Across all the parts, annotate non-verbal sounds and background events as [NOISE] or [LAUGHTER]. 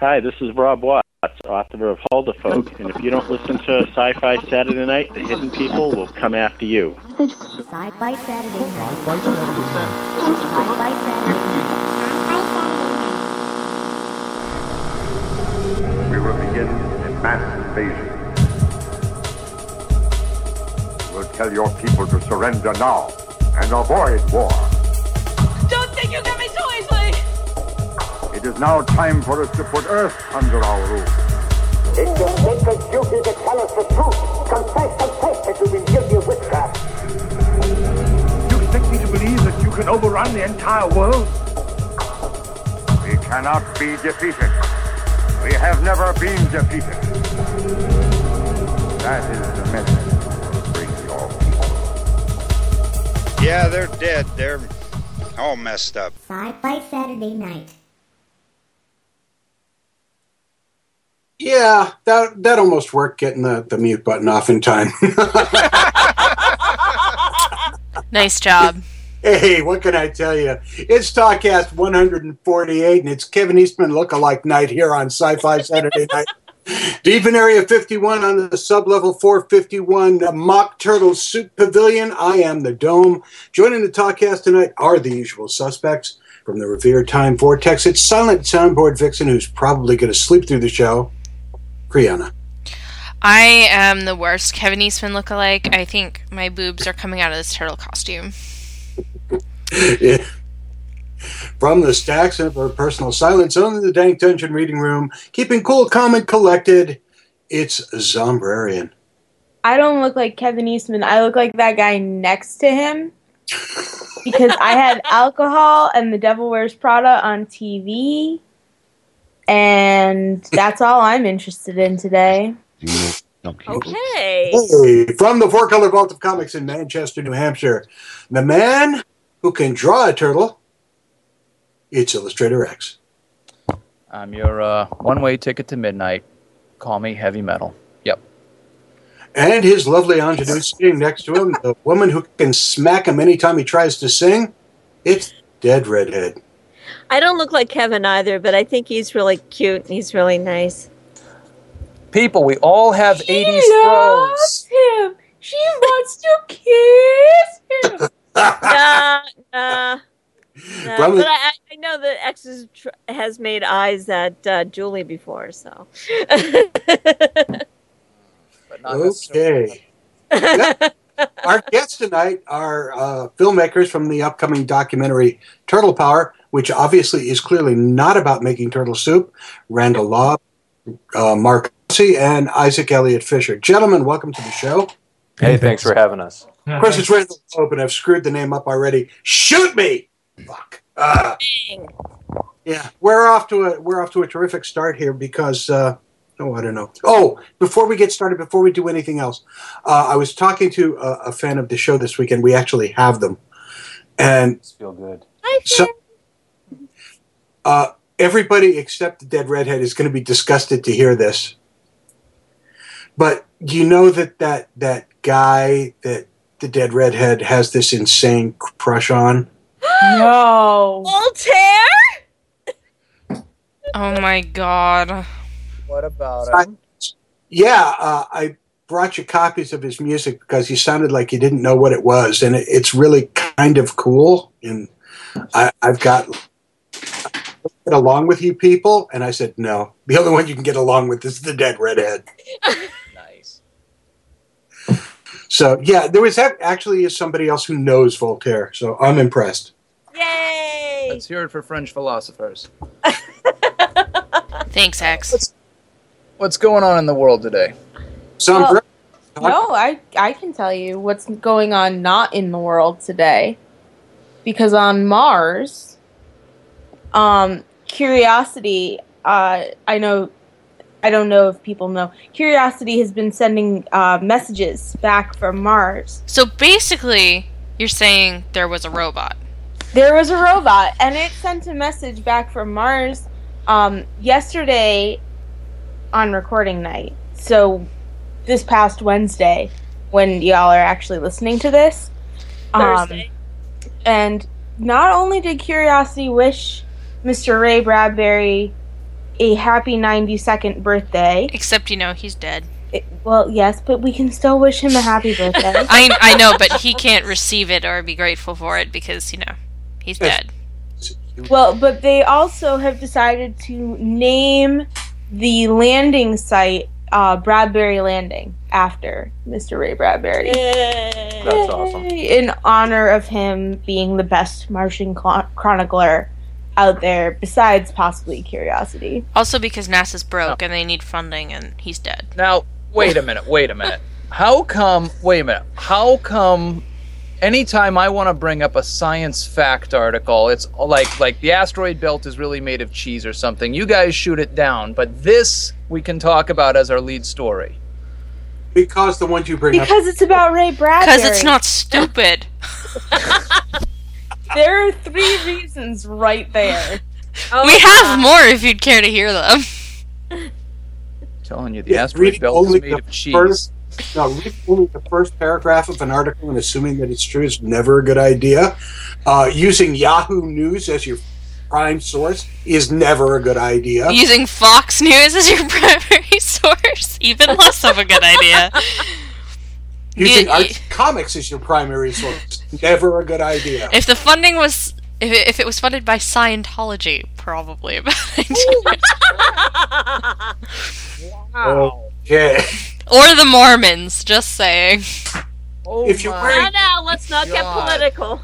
Hi, this is Rob Watts, author of Huldafolk, and if you don't listen to Sci-Fi Saturday Night, the hidden people will come after you. Sci-Fi Saturday night. Sci-Fi Saturday We will begin a mass invasion. We'll tell your people to surrender now and avoid war. Don't think you get is now time for us to put Earth under our rule. It's your sacred duty to tell us the truth. Confess, confess that you've been guilty of witchcraft. You expect me to believe that you can overrun the entire world? We cannot be defeated. We have never been defeated. That is the message bring your people. Yeah, they're dead. They're all messed up. Sci-Fi Saturday night. Yeah, that that almost worked getting the, the mute button off in time. [LAUGHS] Nice job. hey, what can I tell you? It's Talkcast 148, and it's Kevin Eastman lookalike night here on Sci-Fi Saturday [LAUGHS] Night. Deep in Area 51 on the sublevel 451 the Mock Turtle Soup Pavilion. I am the Dome. Joining the Talkcast tonight are the usual suspects from the revered Time Vortex. It's Silent Soundboard Vixen, who's probably going to sleep through the show. Kriana. I am the worst Kevin Eastman lookalike. I think my boobs are coming out of this turtle costume. [LAUGHS] Yeah. From the stacks of her personal silence on the Dank Dungeon reading room, keeping cool, calm, and collected, it's Zombrarian. I don't look like Kevin Eastman. I look like that guy next to him because I had [LAUGHS] alcohol and The Devil Wears Prada on TV, and that's all I'm interested in today. Okay. Hey, from the Four Color Vault of Comics in Manchester, New Hampshire, the man who can draw a turtle, it's Illustrator X. I'm your uh, one-way ticket to midnight. Call me heavy metal. Yep. And his lovely ingenue sitting next to him, the woman who can smack him anytime he tries to sing, it's Dead Redhead. I don't look like Kevin either, but I think he's really cute and he's really nice. People, we all have She 80s loves throws. him. She wants to kiss him. [LAUGHS] Nah, nah. nah. From But I, I know that X is tr- has made eyes at uh, Julie before, so. [LAUGHS] But not Okay. [LAUGHS] Our guests tonight are uh, filmmakers from the upcoming documentary Turtle Power, which obviously is clearly not about making turtle soup. Randall Law, uh, Mark Hussey, and Isaac Elliott Fischer. Gentlemen, welcome to the show. Hey, thanks for having us. Of course, it's Randall Lobb, and I've screwed the name up already. Shoot me! Fuck. Dang. Yeah, we're off to a we're off to a terrific start here because uh, oh I don't know. Oh, before we get started, before we do anything else, uh, I was talking to a, a fan of the show this weekend. We actually have them, and Feel good. Hi, so uh, everybody except the dead redhead is going to be disgusted to hear this. But you know that that that guy that the dead redhead has this insane crush on. [GASPS] No. Voltaire? Oh my god. What about I- him? Yeah, uh, I brought you copies of his music because he sounded like he didn't know what it was, and it, it's really kind of cool. And I, I've got get along with you people, and I said no. The only one you can get along with is the dead redhead. [LAUGHS] Nice. So yeah, there was actually is somebody else who knows Voltaire, so I'm impressed. Yay! Let's hear it for French philosophers. [LAUGHS] Thanks, X. What's going on in the world today? Some Well- No, I I can tell you what's going on not in the world today. Because on Mars, um, Curiosity, uh, I know, I don't know if people know, Curiosity has been sending uh, messages back from Mars. So basically, you're saying there was a robot. There was a robot, and it sent a message back from Mars um, yesterday on recording night. So this past Wednesday, when y'all are actually listening to this. Um, Thursday. and not only did Curiosity wish Mr. Ray Bradbury a happy 92nd birthday. Except, you know, he's dead. It- well, yes, but we can still wish him a happy birthday. [LAUGHS] I I know, but he can't receive it or be grateful for it because you know he's dead. Well, but they also have decided to name the landing site uh, Bradbury Landing after Mr. Ray Bradbury. That's awesome. In honor of him being the best Martian chron- chronicler out there, besides possibly Curiosity. Also because NASA's broke and they need funding, and he's dead. Now, wait a minute, wait a minute. How come, wait a minute, how come anytime I want to bring up a science fact article, it's like like the asteroid belt is really made of cheese or something. You guys shoot it down, but this we can talk about as our lead story. Because the ones you bring up. Because it's about Ray Bradbury. Because it's not stupid. [LAUGHS] There are three reasons right there. [LAUGHS] Oh, we have more if you'd care to hear them. telling you, the Yeah, asteroid belt is made of cheese. First, no, reading only the first paragraph of an article and assuming that it's true is never a good idea. Uh, using Yahoo News as your prime source is never a good idea. Using Fox News as your [LAUGHS] primary source, even less of a good idea. [LAUGHS] Using Yeah, Archie Comics as your primary source, never a good idea. If the funding was, if it, if it was funded by Scientology, probably a bad idea. Okay. Or the Mormons. Just saying. Oh If you're my wearing- No, no, let's not get political.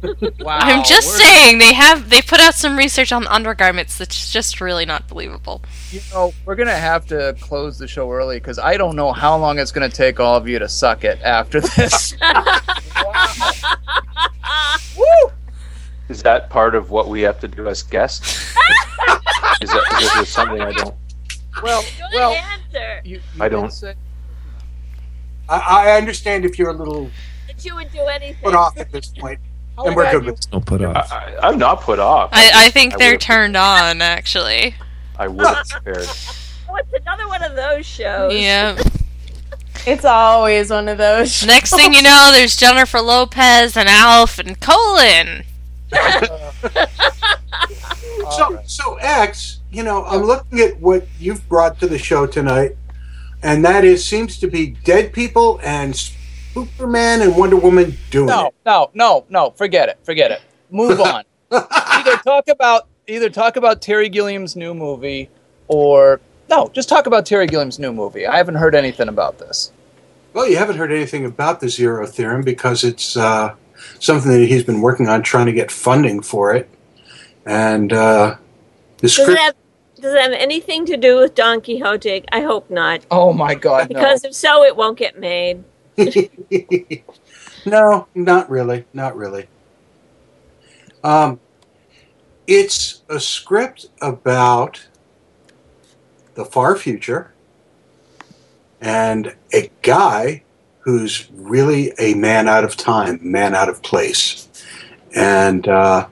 [LAUGHS] wow, I'm just saying they have they put out some research on undergarments that's just really not believable. You know, we're gonna have to close the show early because I don't know how long it's gonna take all of you to suck it after this. [LAUGHS] [LAUGHS] Woo! Is that part of what we have to do as guests? is, that, is something I don't? well, Good well, answer. you, you I don't- say- I, I understand if you're a little That you would do anything. put off at this point, [LAUGHS] oh and we're good with Don't put off. I, I, I'm not put off. I, I think I they're turned on actually. I would have [LAUGHS] prepared. Oh, it's another one of those shows. Yeah. [LAUGHS] It's always one of those. Next thing you know, there's Jennifer Lopez and Alf and Colin. So, so X, you know, I'm looking at what you've brought to the show tonight, and that is seems to be dead people and Superman and Wonder Woman doing No, it. no, no, no. No. Forget it. Forget it. Move on. [LAUGHS] either talk about either talk about Terry Gilliam's new movie, or no, just talk about Terry Gilliam's new movie. I haven't heard anything about this. Well, you haven't heard anything about the Zero Theorem because it's uh, something that he's been working on, trying to get funding for it, and uh, the script. Have Does it have anything to do with Don Quixote? I hope not. Oh my God, no. Because if so, it won't get made. [LAUGHS] no, not really, not really. Um, it's a script about the far future and a guy who's really a man out of time, man out of place, and uh,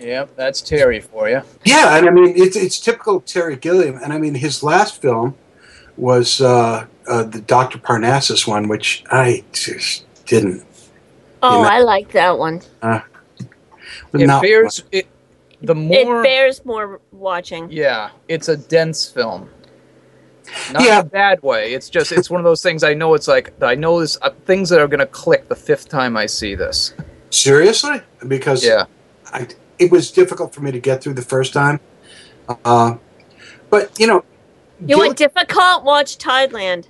Yep, that's Terry for you. yeah, and I mean it's it's typical Terry Gilliam, and I mean his last film was uh, uh, the Doctor Parnassus one, which I just didn't. Oh, You know- I like that one. Uh, It not- bears it. The more it bears more watching. Yeah, it's a dense film. Not Yeah. in a bad way. It's just it's one of those things. I know it's like I know this uh, things that are gonna click the fifth time I see this. Seriously? Because Yeah. I, it was difficult for me to get through the first time. Uh, but, you know, You Gil- want difficult? Watch Tideland.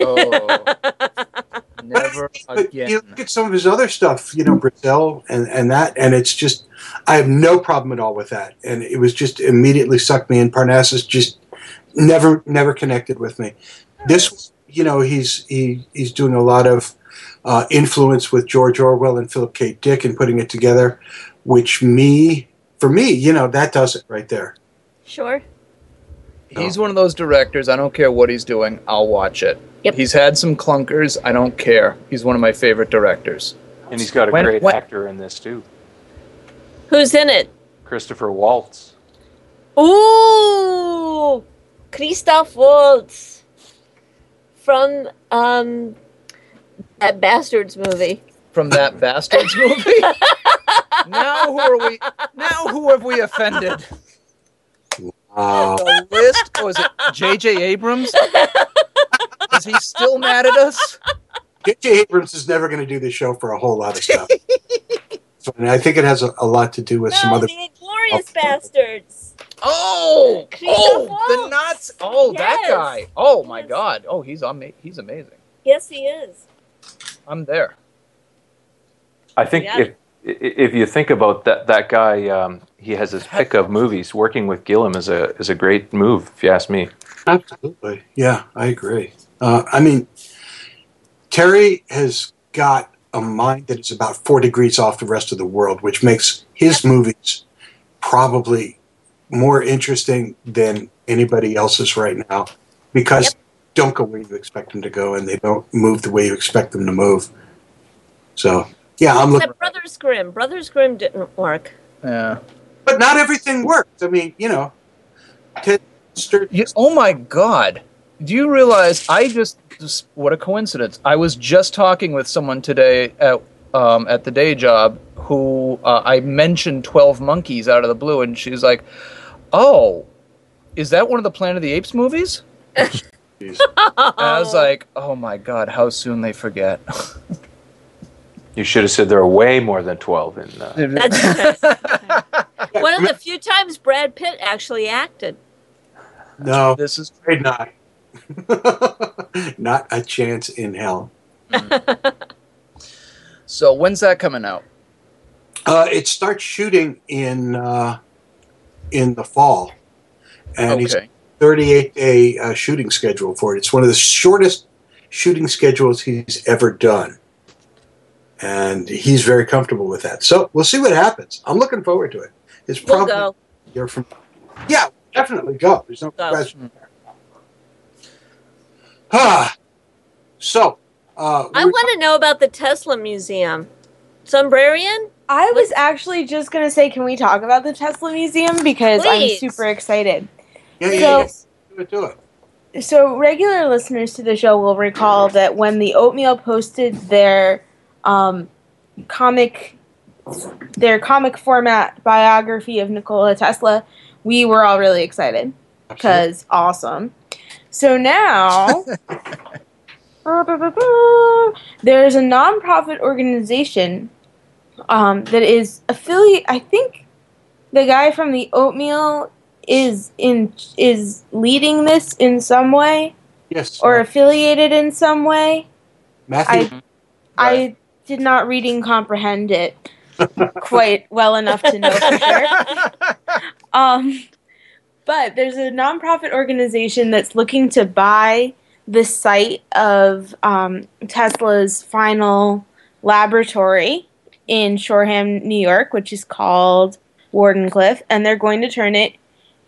Oh, [LAUGHS] never [LAUGHS] but again. you look at some of his other stuff, you know, Brazil and, and that, and it's just, I have no problem at all with that. And it was just immediately sucked me in. Parnassus just never, never connected with me. This, you know, he's he, he's doing a lot of uh, influence with George Orwell and Philip K. Dick and putting it together, which me, for me, you know, that does it right there. Sure. He's one of those directors. I don't care what he's doing. I'll watch it. Yep. He's had some clunkers. I don't care. He's one of my favorite directors. And he's got a When- great when- actor in this too, Who's in it? Christopher Waltz. Ooh, Christoph Waltz from um that Bastards movie. From that [LAUGHS] Bastards movie. [LAUGHS] now who are we? Now who have we offended? Uh, The list was it J.J. Abrams? Is he still mad at us? J.J. Abrams is never going to do this show for a whole lot of stuff. [LAUGHS] so, and I think it has a, a lot to do with some other. the Inglourious Basterds. Oh, Christoph oh, the Waltz. nuts! Oh, that guy! Oh my God! Oh, he's ama- he's amazing. Yes, he is. I'm there. I think Yeah. if if you think about that that guy, um, he has his pick of movies. Working with Gilliam is a is a great move, if you ask me. Absolutely. Yeah, I agree. Uh, I mean, Terry has got a mind that is about four degrees off the rest of the world, which makes his movies probably more interesting than anybody else's right now because don't go where you expect them to go and they don't move the way you expect them to move. So, yeah, I'm looking. Brothers Grimm. Brothers Grimm didn't work. Yeah. But not everything works. I mean, you know, You, oh my God! Do you realize I just, just what a coincidence? I was just talking with someone today at um, at the day job who uh, I mentioned Twelve Monkeys out of the blue, and she's like, "Oh, is that one of the Planet of the Apes movies?" [LAUGHS] And I was like, "Oh my God, how soon they forget." [LAUGHS] You should have said there are way more than twelve in. Uh, That's [LAUGHS] one of the few times Brad Pitt actually acted. no, this is afraid not. [LAUGHS] not a chance in hell. [LAUGHS] so. When's that coming out? Uh, it starts shooting in uh, in the fall, and he's 38 day uh, shooting schedule for it. It's one of the shortest shooting schedules he's ever done, and he's very comfortable with that. So we'll see what happens. I'm looking forward to it. It's We'll probably go. you're from. Yeah, definitely go. There's no Go. question there. Ah, so uh, I want to know about the Tesla Museum. Zombrarian? I was actually just gonna say, can we talk about the Tesla Museum because Please. I'm super excited. yeah, yeah, so- yeah. Do it, do it. So regular listeners to the show will recall that when the Oatmeal posted their um, comic, their comic format biography of Nikola Tesla, we were all really excited because awesome. So now. [LAUGHS] There's a nonprofit organization um, that is affiliate. I think the guy from the Oatmeal is in is leading this in some way Yes, or affiliated in some way. Matthew. I I did not reading comprehend it quite well enough to know for sure. [LAUGHS] Um, but there's a nonprofit organization that's looking to buy the site of um, Tesla's final laboratory in Shoreham, New York, which is called Wardenclyffe, and they're going to turn it,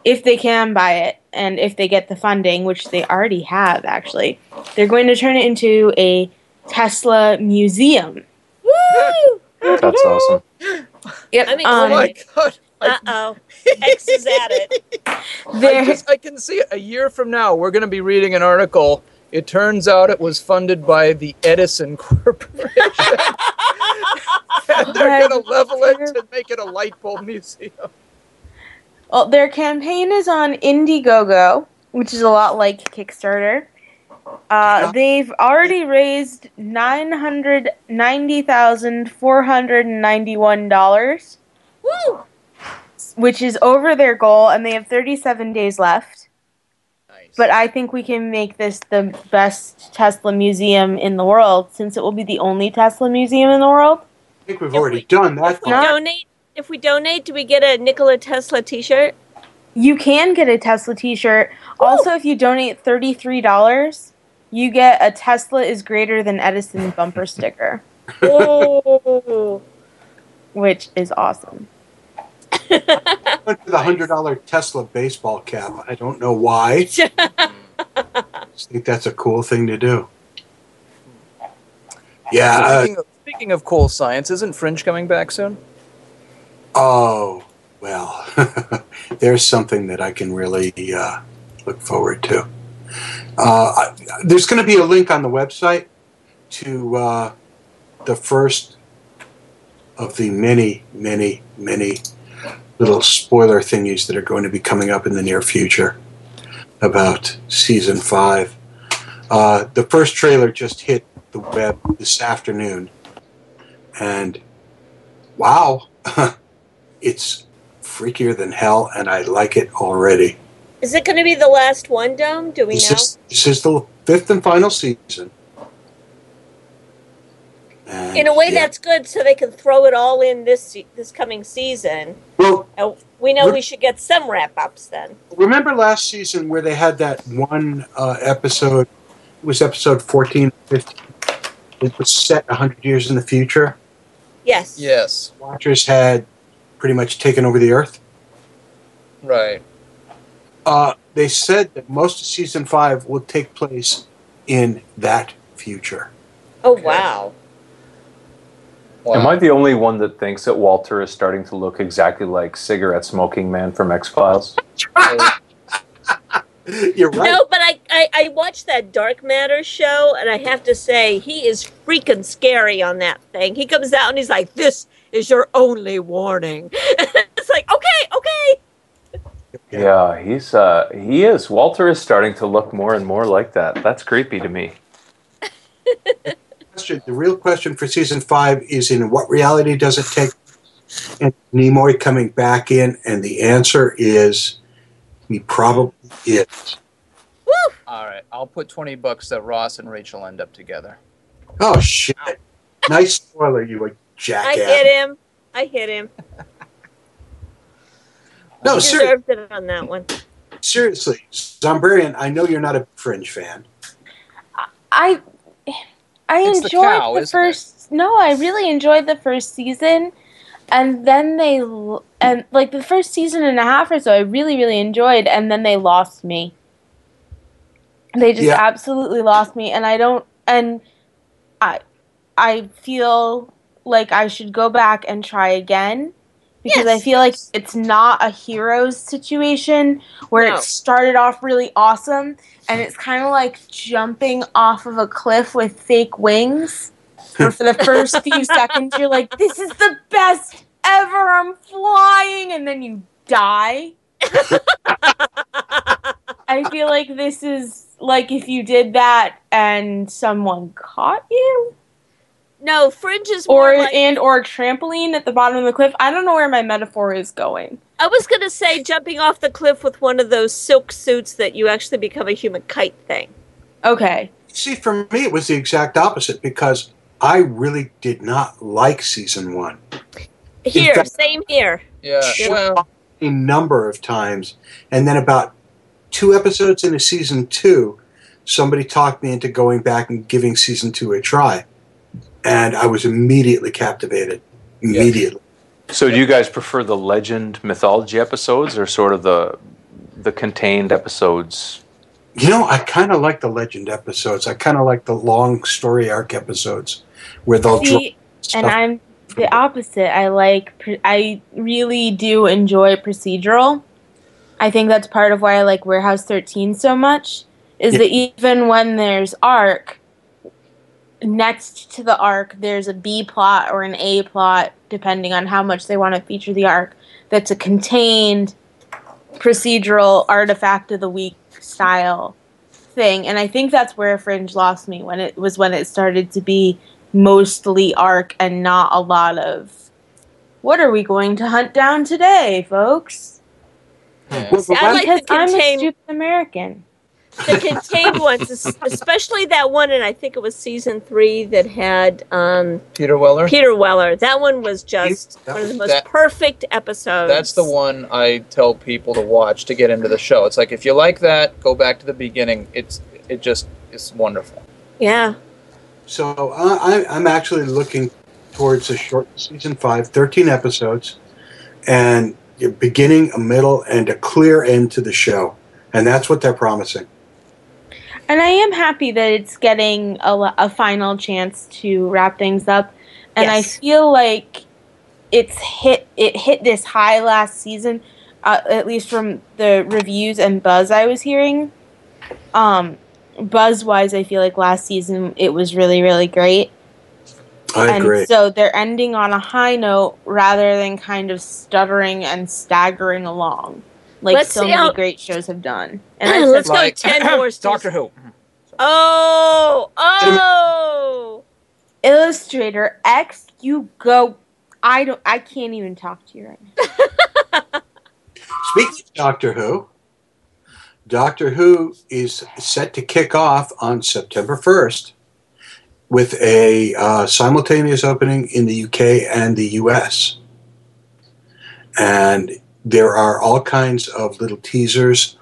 if they can buy it, and if they get the funding, which they already have actually, they're going to turn it into a Tesla museum. Woo! that's awesome. Yep. I mean, Oh um, my God! Uh oh. X is at it. [LAUGHS] I, just, I can see it. A year from now, we're going to be reading an article. It turns out it was funded by the Edison [LAUGHS] Corporation. [LAUGHS] and they're going to level it and make it a light bulb museum. Well, their campaign is on Indiegogo, which is a lot like Kickstarter. Uh, they've already raised nine hundred ninety thousand four hundred and ninety-one dollars, Woo! which is over their goal, and they have thirty-seven days left. Nice. But I think we can make this the best Tesla museum in the world, since it will be the only Tesla museum in the world. I think we've already done that. If we part. donate, if we donate, do we get a Nikola Tesla T-shirt? You can get a Tesla T-shirt. Also, if you donate thirty-three dollars, you get a Tesla is greater than Edison bumper sticker, Oh. which is awesome. I went for the hundred dollar Tesla baseball cap. I don't know why. [LAUGHS] I just think that's a cool thing to do. Yeah. Uh, speaking, of, speaking of cool science, isn't Fringe coming back soon? oh well, [LAUGHS] there's something that I can really uh, look forward to. Uh, there's going to be a link on the website to uh, the first of the many, many, many little spoiler thingies that are going to be coming up in the near future about season five. Uh, the first trailer just hit the web this afternoon, and wow, [LAUGHS] it's freakier than hell, and I like it already. Is it going to be the last one, Dome? Do we This know? is, this is the fifth and final season. And, In a way, yeah. that's good, so they can throw it all in this this coming season. well. Uh, we know We're- we should get some wrap ups then. Remember last season where they had that one uh, episode? It was episode 14, 15. It was set 100 years in the future. Yes. Yes. Watchers had pretty much taken over the Earth. Right. Uh, they said that most of season five will take place in that future. Oh wow. Am I the only one that thinks that Walter is starting to look exactly like cigarette smoking man from X Files? [LAUGHS] You're right. No, but I, I I watched that Dark Matter show, and I have to say he is freaking scary on that thing. He comes out and he's like, "This is your only warning." [LAUGHS] it's like, okay, okay. Yeah, he's uh he is. Walter is starting to look more and more like that. That's creepy to me. [LAUGHS] Question, the real question for season five is in what reality does it take? And Nimoy coming back in, and the answer is he probably is. All right. I'll put 20 bucks that Ross and Rachel end up together. Oh shit! Nice spoiler, you a I jackass. I hit him. I hit him. [LAUGHS] No, he ser- deserved it on that one. seriously, Zombrarian. I know you're not a Fringe fan. I I It's the enjoyed cow, the, isn't first. No, I really enjoyed the first season, and then they and like the first season and a half or so, I really really enjoyed, and then they lost me. They just Yeah. absolutely lost me, and I don't. And I I feel like I should go back and try again. Because I Yes, feel like it's not a hero's situation where No. it started off really awesome and it's kind of like jumping off of a cliff with fake wings. Where for the [LAUGHS] first few seconds, you're like, this is the best ever, I'm flying, and then you die. I feel like this is like if you did that and someone caught you. No, Fringe is more Or like. and or trampoline at the bottom of the cliff. I don't know where my metaphor is going. I was gonna say jumping off the cliff with one of those silk suits that you actually become a human kite thing. Okay. See, for me, it was the exact opposite because I really did not like season one. Here, fact- same here. Yeah. Well, a number of times, and then about two episodes into season two, somebody talked me into going back and giving season two a try, and I was immediately captivated. Immediately. So do you guys prefer the legend mythology episodes or sort of the the contained episodes? You know, I kind of like the legend episodes. I kind of like the long story arc episodes where they'll drop See, stuff. and I'm the opposite. I like. I really do enjoy procedural. I think that's part of why I like Warehouse 13 so much. Is Yeah. that even when there's arc, next to the arc, there's a B plot or an A plot, depending on how much they want to feature the arc. That's a contained procedural artifact of the week style thing, and I think that's where Fringe lost me when it was when it started to be mostly arc and not a lot of what are we going to hunt down today, folks? Hmm. Well, See, I last- like Because the I'm a stupid American. The contained ones, especially that one, and I think it was season three that had um, Peter Weller. Peter Weller. That one was just That one of the most that- perfect episodes. That's the one I tell people to watch to get into the show. It's like if you like that, go back to the beginning. It's it just is wonderful. Yeah. So uh, I, I'm actually looking towards a short season five, 13 episodes, and a beginning, a middle, and a clear end to the show. And that's what they're promising. And I am happy that it's getting a, a final chance to wrap things up. And I feel like it's hit it hit this high last season, uh, at least from the reviews and buzz I was hearing. Um, buzz wise, I feel like last season it was really really great. I and agree. so they're ending on a high note rather than kind of stuttering and staggering along, like Let's so see many how- great shows have done. And [CLEARS THROAT] I Let's said, go Like 10 [CLEARS THROAT] more Doctor Who. Oh, [CLEARS THROAT] oh. Illustrator X, you go. I don't. I can't even talk to you right now. [LAUGHS] Speaking of Doctor Who, Doctor Who is set to kick off on September 1st with a uh, simultaneous opening in the UK and the US. And there are all kinds of little teasers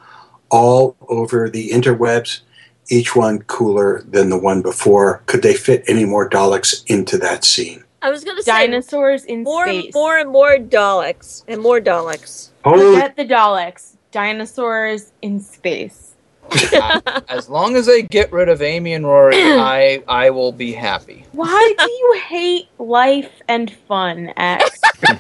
all over the interwebs, each one cooler than the one before. Could they fit any more Daleks into that scene? I was going to say Dinosaurs in more, space. more and more Daleks and more Daleks. Holy Forget the Daleks. Dinosaurs in space. [LAUGHS] As long as they get rid of Amy and Rory, [CLEARS THROAT] I I will be happy. Why do you hate life and fun, X? [LAUGHS] you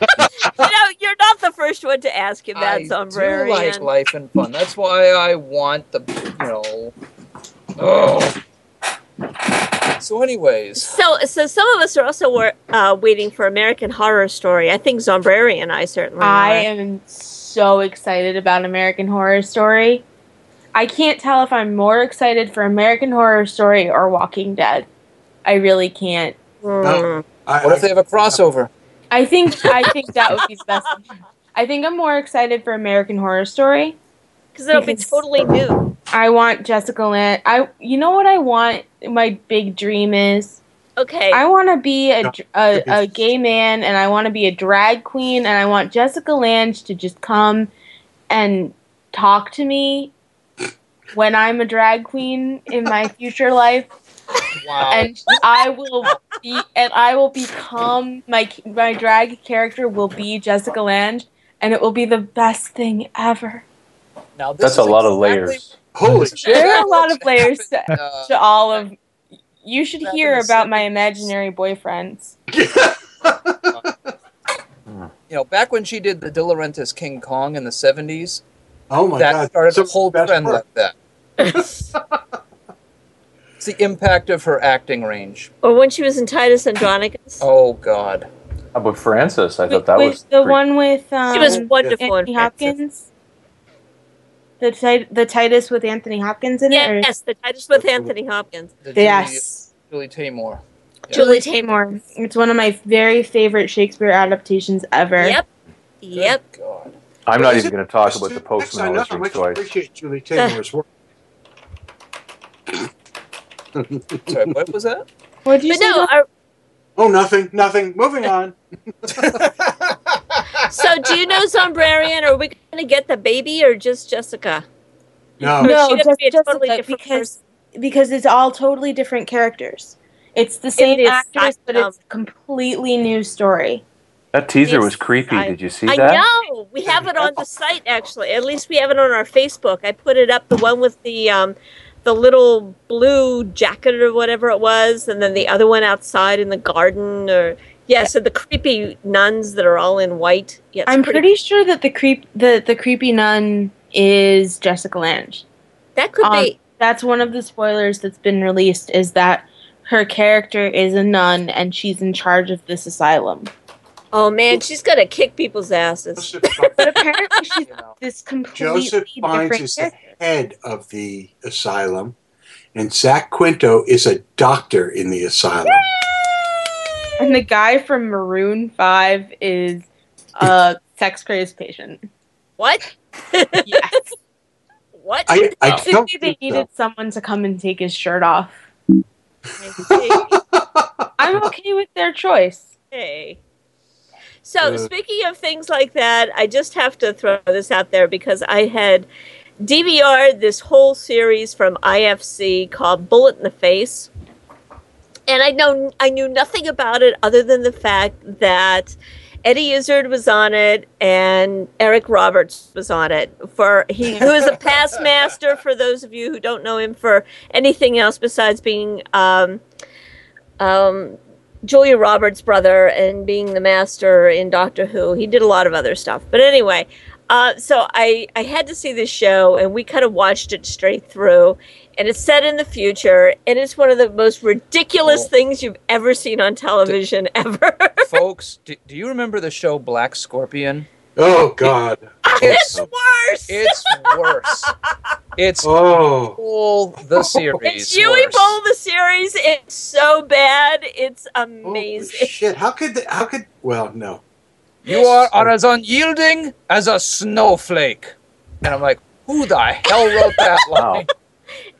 know, you're not the first one to ask him that, I do Zombrarian. like life and fun. That's why I want the you know. Oh. So, anyways, So, so some of us are also wor- uh, waiting for American Horror Story. I think Zombrari and I certainly I are. am so excited about American Horror Story. I can't tell if I'm more excited for American Horror Story or Walking Dead. I really can't. Mm. I, what if they have a crossover? I think I think that would be the best. I think I'm more excited for American Horror Story Because it'll be totally new. I want Jessica Lange. I you know what I want? My big dream is Okay. I want to be a, a, a gay man and I want to be a drag queen and I want Jessica Lange to just come and talk to me when I'm a drag queen in my future life Wow. and I will be and I will become my my drag character will be Jessica Lange and it will be the best thing ever. now, this That's a is lot of layers. Holy shit. There are a lot of [LAUGHS] layers to, Uh, to all of you should Back hear about my imaginary boyfriends. [LAUGHS] you know, back when she did the De Laurentiis King Kong in the '70s, Oh my that god. started Some the whole of the best trend work. like that. It's the impact of her acting range. or when she was in Titus Andronicus. [LAUGHS] Oh God. How about Francis? I thought that with was the pretty- one with um, She was wonderful Anthony in Hopkins. The tit- the Titus with Anthony Hopkins in it. or- Yes, the Titus with Anthony Hopkins. The Julie- Yes. Julie Taymor. Yeah. Julie Taymor. It's one of my very favorite Shakespeare adaptations ever. Yep. Yep. God. I'm not even going to talk about the to- next postman I know always how I appreciate Julie Taymor's work. Sorry, what was that? What did you But say? no, John? are, Oh, nothing, nothing. Moving on. [LAUGHS] [LAUGHS] so do you know Zombrarian? Are we going to get the baby or just Jessica? No. No, just be a Jessica, totally different because because it's all totally different characters. It's the same is actors, but it's a completely new story. That teaser Yes, was creepy. I- Did you see I that? know. We have it on the site actually. At least we have it on our Facebook. I put it up. The one with the um, the little blue jacket or whatever it was, and then the other one outside in the garden. Or yeah, so the creepy nuns that are all in white. Yeah, I'm pretty sure that the creep the the creepy nun is Jessica Lange. That could Um, be. That's one of the spoilers that's been released. Is that her character is a nun and she's in charge of this asylum. Oh man, she's gonna kick people's asses. But apparently she's this completely Joseph Fiennes is the head of the asylum, and Zach Quinto is a doctor in the asylum. And the guy from Maroon Five is a [LAUGHS] sex crazed patient. What? [LAUGHS] Yes. What? I, I Basically, don't they needed so. someone to come and take his shirt off. [LAUGHS] I'm okay with their choice. Hey. So, speaking of things like that, I just have to throw this out there because I had DVR'd this whole series from IFC called Bullet in the Face. And I know I knew nothing about it other than the fact that Eddie Izzard was on it and Eric Roberts was on it. For he who is a past [LAUGHS] master for those of you who don't know him for anything else besides being um, um, Julia Roberts' brother and being the master in Doctor Who. He did a lot of other stuff. But anyway, Uh, so I I had to see this show, and we kind of watched it straight through. And it's set in the future, and it's one of the most ridiculous Oh. things you've ever seen on television [LAUGHS] ever. Folks, do, do you remember the show Black Scorpion? Oh God. It's worse. It's worse. It's Oh. Bull the series. It's Huey worse. Bowl the series. It's so bad. It's amazing. Shit. How could they, how could well no. You are, are as unyielding as a snowflake. And I'm like, who the hell wrote that [LAUGHS] line?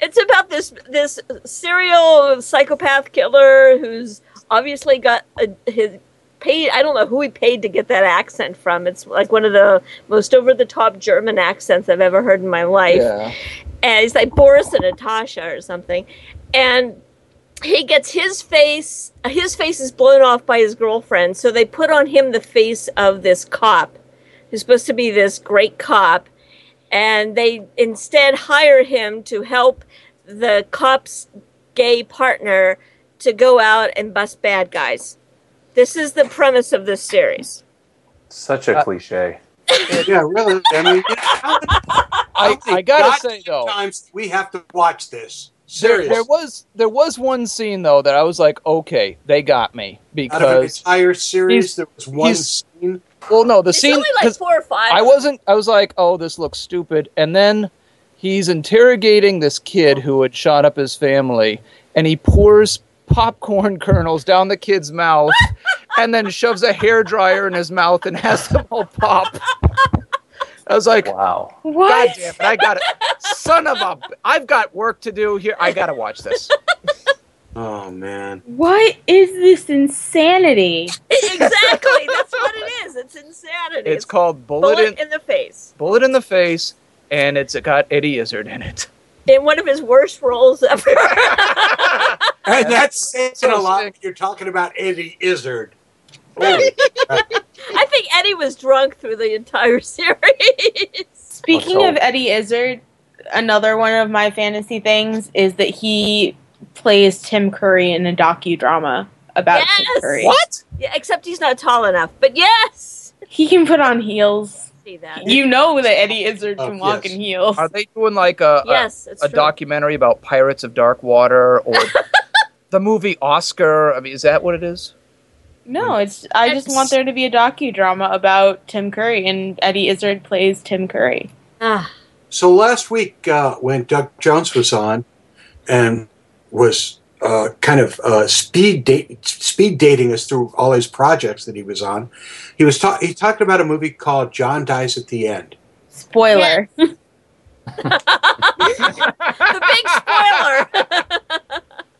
It's about this this serial psychopath killer who's obviously got a, his paid. I don't know who he paid to get that accent from. It's like one of the most over the top German accents I've ever heard in my life. Yeah. and he's like Boris and Natasha or something, and he gets his face. His face is blown off by his girlfriend, so they put on him the face of this cop, who's supposed to be this great cop, and they instead hire him to help the cop's gay partner to go out and bust bad guys. This is the premise of this series. Such a uh, cliche. yeah, really. I mean, [LAUGHS] I, I gotta say though, times we have to watch this. there, Serious. there was there was one scene though that I was like, okay, they got me Out of an because entire series, there was one scene. well, no, the It's scene only like 'cause four or five. I wasn't. I was like, oh, this looks stupid. And then he's interrogating this kid who had shot up his family, and he pours popcorn kernels down the kid's mouth, [LAUGHS] and then shoves a hair dryer in his mouth and has them all pop. I was like, wow. God What? damn it! I got it. Son of a! I've got work to do here. I gotta watch this. Oh man. What is this insanity? exactly. [LAUGHS] That's what it is. It's insanity. It's called Bullet, bullet in in the face. Bullet in the Face, and it's got Eddie Izzard in it. in one of his worst roles ever. [LAUGHS] And that's saying so a lot. sick. when You're talking about Eddie Izzard. Holy. [LAUGHS] I think Eddie was drunk through the entire [LAUGHS] series. Speaking so- of Eddie Izzard, another one of my fantasy things is that he plays Tim Curry in a docudrama about Tim Yes! Curry. What? yeah, except he's not tall enough. But yes, He can put on heels. see that. You know that Eddie Izzard Oh, can walk yes. in heels. Are they doing like a, a yes, it's a documentary about Pirates of Dark Water or [LAUGHS] the movie Oscar. I mean, is that what it is? No, it's. I just want there to be a docudrama about Tim Curry, and Eddie Izzard plays Tim Curry. Ah, So last week, uh, when Doug Jones was on and was uh, kind of uh, speed date, speed dating us through all his projects that he was on, he was ta- he talked about a movie called John Dies at the End. Spoiler. [LAUGHS] the big spoiler. [LAUGHS]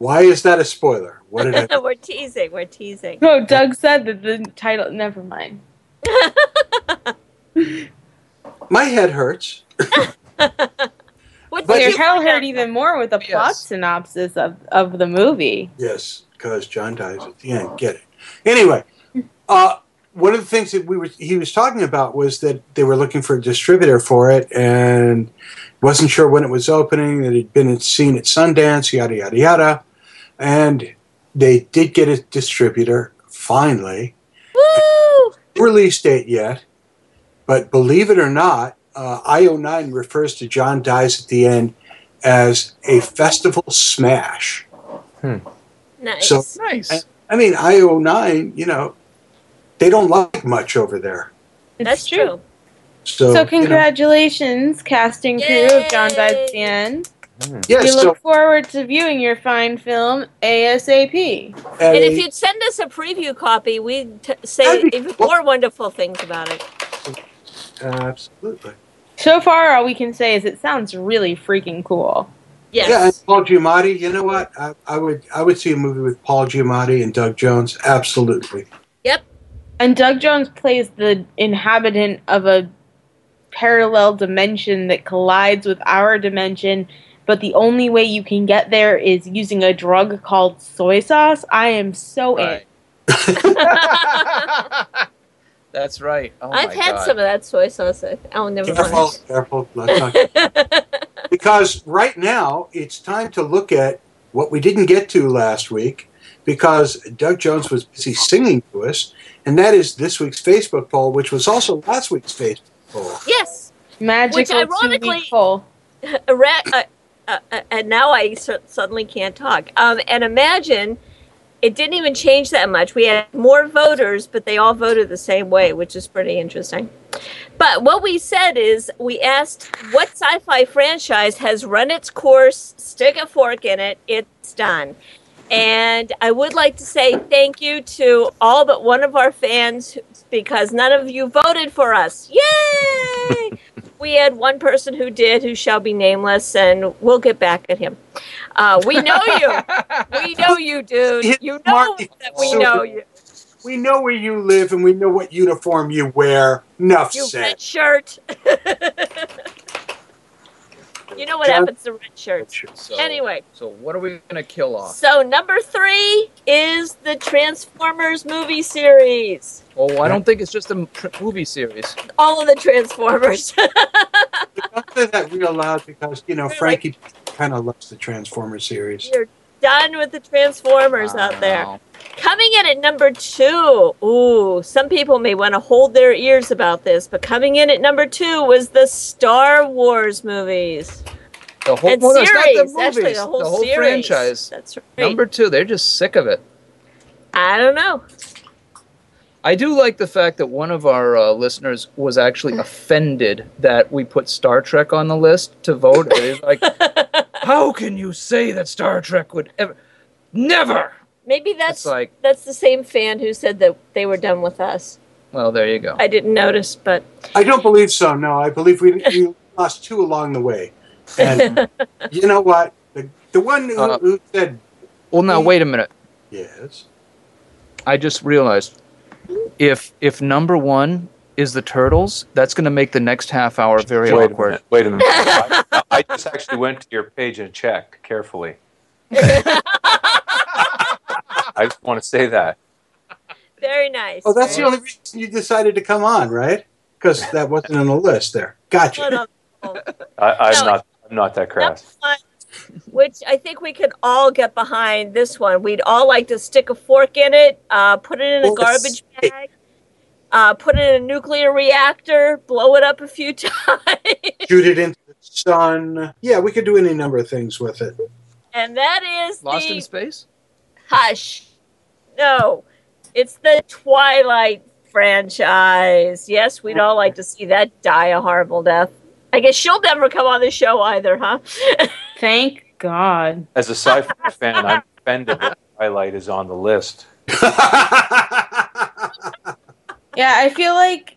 Why is that a spoiler? What did [LAUGHS] I? we're teasing. We're teasing. no, Doug said that the title. Never mind. [LAUGHS] My head hurts. What But Your you hell find hurt even more with the plot synopsis of, of the movie. Yes, because John dies at the end. Get it? Anyway, uh, one of the things that we were he was talking about was that they were looking for a distributor for it and wasn't sure when it was opening. That he'd been seen at Sundance, yada yada yada, and they did get a distributor finally. Woo! Release date yet, but believe it or not, uh, IO9 refers to John dies at the end as a festival smash. Nice. So- Nice. I mean, IO9, you know, they don't like much over there. That's true. So, So, you know, congratulations, casting crew of John Dies at the End. Mm. yes, we so look forward to viewing your fine film ASAP. at And if you'd send us a preview copy, we'd t- say That'd be even cool. more wonderful things about it. absolutely. So far, all we can say is it sounds really freaking cool. Yes. Yeah, and Paul Giamatti, you know what? I, I would I would see a movie with Paul Giamatti and Doug Jones. Absolutely. Yep. And Doug Jones plays the inhabitant of a parallel dimension that collides with our dimension, but the only way you can get there is using a drug called soy sauce. I am so Right. in. [LAUGHS] That's right. Oh I've my had God. some of that soy sauce. Oh, never Careful, mind. careful. Let's [LAUGHS] because right now it's time to look at what we didn't get to last week because Doug Jones was busy singing to us, and that is this week's Facebook poll, which was also last week's Facebook poll. Yes. Magical Which ironically- poll. [LAUGHS] Ra- uh, uh, uh, and now I suddenly can't talk. Um, and imagine it didn't even change that much. We had more voters, but they all voted the same way, which is pretty interesting. But what we said is we asked what sci fi franchise has run its course, stick a fork in it, it's done. And I would like to say thank you to all but one of our fans because none of you voted for us. Yay! [LAUGHS] we had one person who did, who shall be nameless, and we'll get back at him. Uh, we know you. [LAUGHS] we know you, dude. You know that we know you. We know where you live and we know what uniform you wear. Enough You said. red shirt. [LAUGHS] you know what John- happens to red shirts. So, Anyway. So what are we gonna kill off? So number three is the Transformers movie series. Oh, I don't think it's just a tr- movie series. All of the Transformers. [LAUGHS] Don't say that real loud because, you know, Frankie kind of loves the Transformers series. You're done with the Transformers out there. Coming in at number two. Ooh, some people may want to hold their ears about this, but coming in at number two was the Star Wars movies. The whole, And well, that's not the series, movies. the whole series. franchise. That's right. Number two, they're just sick of it. I don't know. I do like the fact that one of our uh, listeners was actually offended that we put Star Trek on the list to vote. Like, [LAUGHS] "How can you say that Star Trek would ever, never?" Maybe that's It's like- that's the same fan who said that they were done with us. Well, there you go. I didn't notice, but I don't believe so. No, I believe we, we lost two along the way. And [LAUGHS] you know what? The, the one who, Uh, who said Well, now wait a minute. yes. I just realized if if number one is the turtles, that's going to make the next half hour very Wait a awkward. minute. Wait a minute. I, I just actually went to your page and checked carefully. [LAUGHS] I just want to say that. very nice. Oh, that's the only reason you decided to come on, right? Because that wasn't on the list there. Gotcha. I, I'm No. not. I'm not that crass. one, which I think we could all get behind this one. We'd all like to stick a fork in it, uh, put it in a garbage bag, uh, put it in a nuclear reactor, blow it up a few [LAUGHS] times, Shoot it into the sun. Yeah, we could do any number of things with it. and that is Lost the in space. Hush. No, it's the Twilight franchise. Yes, we'd all like to see that die a horrible death. I guess she'll never come on the show either, huh? [LAUGHS] Thank God. As a sci-fi fan, I'm offended that Twilight is on the list. [LAUGHS] Yeah, I feel like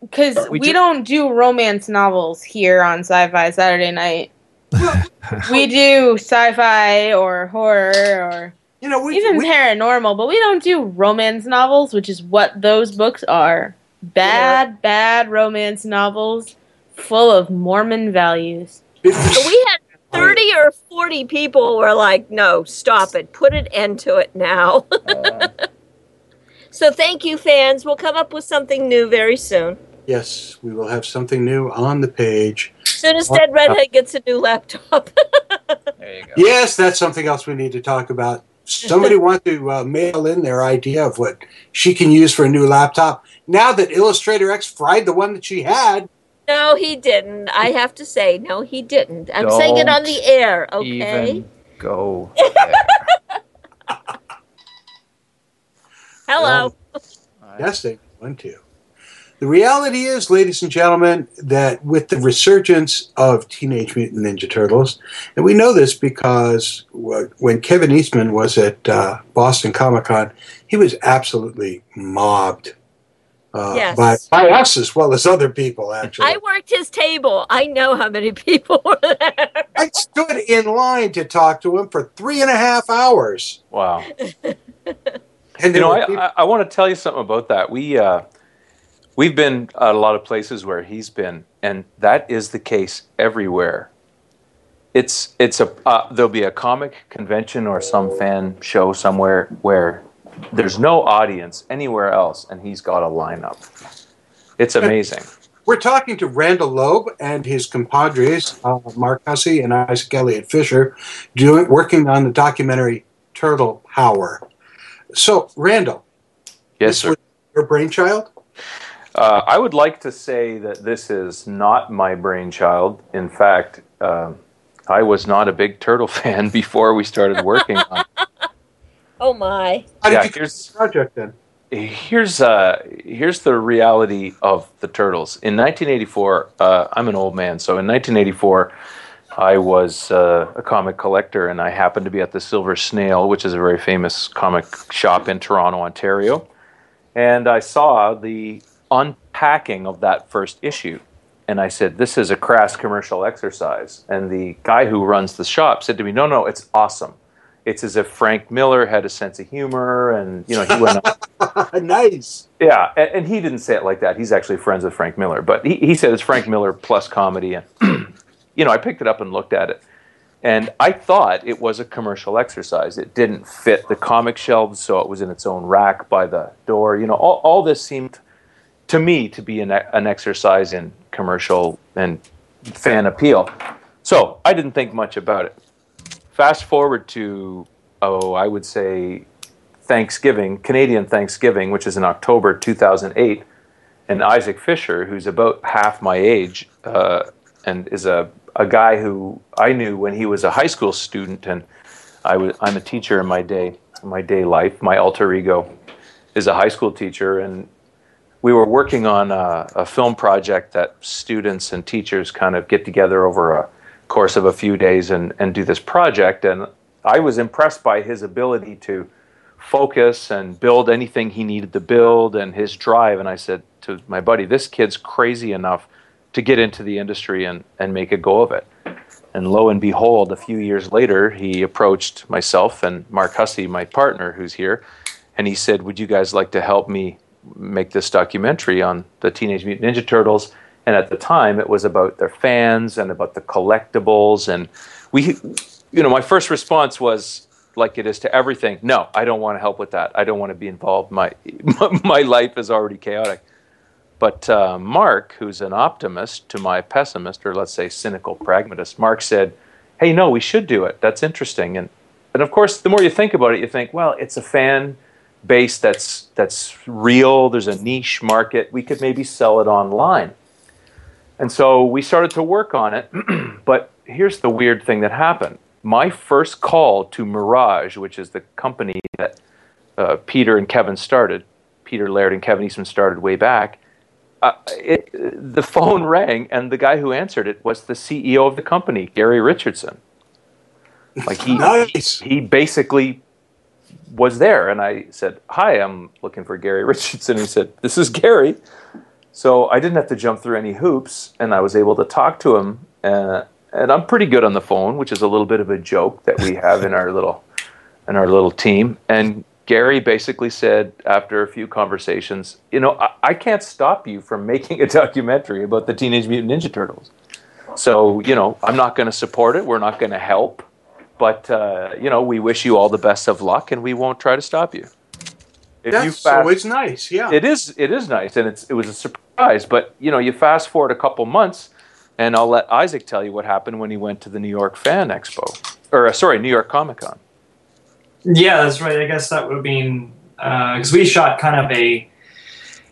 because We we, do- don't do romance novels here on Sci-Fi Saturday Night. [LAUGHS] we do sci-fi or horror or You know, we, even we paranormal, but we don't do romance novels, which is what those books are. Bad, bad romance novels full of Mormon values. But we had 30 or 40 people were like, no, stop it. Put an end to it now. [LAUGHS] Uh, so thank you, fans. We'll come up with something new very soon. yes, we will have something new on the page. As soon as Dead Redhead gets a new laptop. [LAUGHS] There you go. Yes, that's something else we need to talk about. Somebody [LAUGHS] want to uh, mail in their idea of what she can use for a new laptop. Now that Illustrator X fried the one that she had, no, he didn't. I have to say, no, he didn't. I'm saying it on the air, okay? Even go. [LAUGHS] Hello. yes, they went to. The reality is, ladies and gentlemen, that with the resurgence of Teenage Mutant Ninja Turtles, and we know this because when Kevin Eastman was at uh, Boston Comic Con, he was absolutely mobbed uh, Yes. by, by us as well as other people, actually. I worked his table. I know how many people were there. I stood in line to talk to him for three and a half hours. Wow. [LAUGHS] And You know, I, I, I want to tell you something about that. We uh, we've been at a lot of places where he's been, and that is the case everywhere. It's it's a uh, there'll be a comic convention or some fan show somewhere where there's no audience anywhere else, and he's got a lineup. It's amazing. We're talking to Randall Lobb and his compadres, uh, Mark Hussey and Isaac Elliott Fischer, doing working on the documentary Turtle Power. So, Randall, Yes, this sir. was your brainchild? Uh, I would like to say that this is not my brainchild. In fact, uh, I was not a big turtle [LAUGHS] fan before we started working on. it. [LAUGHS] Oh my. How did Yeah, you here's- the project then? Here's uh, here's the reality of the turtles. In 1984, uh, I'm an old man, so in 1984, I was uh, a comic collector, and I happened to be at the Silver Snail, which is a very famous comic shop in Toronto, Ontario, and I saw the unpacking of that first issue. And I said, "This is a crass commercial exercise." And the guy who runs the shop said to me, "No, no, it's awesome. It's as if Frank Miller had a sense of humor, and you know he went." on [LAUGHS] nice. yeah, and, and he didn't say it like that. He's actually friends with Frank Miller, but he, he said it's Frank Miller plus comedy. And [CLEARS THROAT] you know, I picked it up and looked at it, and I thought it was a commercial exercise. It didn't fit the comic shelves, so it was in its own rack by the door. You know, all, all this seemed to me to be an, an exercise in commercial and fan appeal. So I didn't think much about it. Fast forward to oh, I would say Thanksgiving, Canadian Thanksgiving, which is in October 2008, and Isaac Fischer, who's about half my age, uh, and is a, a guy who I knew when he was a high school student, and I was I'm a teacher in my day my day life. My alter ego is a high school teacher, and we were working on a, a film project that students and teachers kind of get together over a course of a few days and, and do this project. And I was impressed by his ability to focus and build anything he needed to build and his drive. And I said to my buddy, this kid's crazy enough to get into the industry and, and make a go of it. And lo and behold, a few years later, he approached myself and Mark Hussey, my partner, who's here, and he said, Would you guys like to help me make this documentary on the Teenage Mutant Ninja Turtles? And at the time, it was about their fans and about the collectibles. And we, you know, my first response was, like it is to everything, no, I don't want to help with that. I don't want to be involved. My, [LAUGHS] my life is already chaotic. But uh, Mark, who's an optimist to my pessimist, or let's say cynical pragmatist, Mark said, "Hey, no, we should do it. That's interesting." And and of course, the more you think about it, you think, well, it's a fan base that's that's real. There's a niche market. We could maybe sell it online. And so we started to work on it. [CLEARS THROAT] but here's the weird thing that happened. My first call to Mirage, which is the company that uh, Peter and Kevin started, Peter Laird and Kevin Eastman started way back, uh, it, the phone rang, and the guy who answered it was the CEO of the company, Gary Richardson. Like he, Nice. he basically was there, and I said, "Hi, I'm looking for Gary [LAUGHS] Richardson." He said, "This is Gary." So I didn't have to jump through any hoops, and I was able to talk to him. Uh, and I'm pretty good on the phone, which is a little bit of a joke that we have in our little in our little team. And Gary basically said after a few conversations, you know, I, I can't stop you from making a [LAUGHS] documentary about the Teenage Mutant Ninja Turtles. So you know, I'm not going to support it. We're not going to help, but uh, you know, we wish you all the best of luck, and we won't try to stop you. If That's you fast, always nice. Yeah. it is it is nice, and it's it was a surprise. But you know, you fast forward a couple months, and I'll let Isaac tell you what happened when he went to the New York Fan Expo, or uh, sorry, New York Comic Con. Yeah, that's right. I guess that would have been because we shot kind of a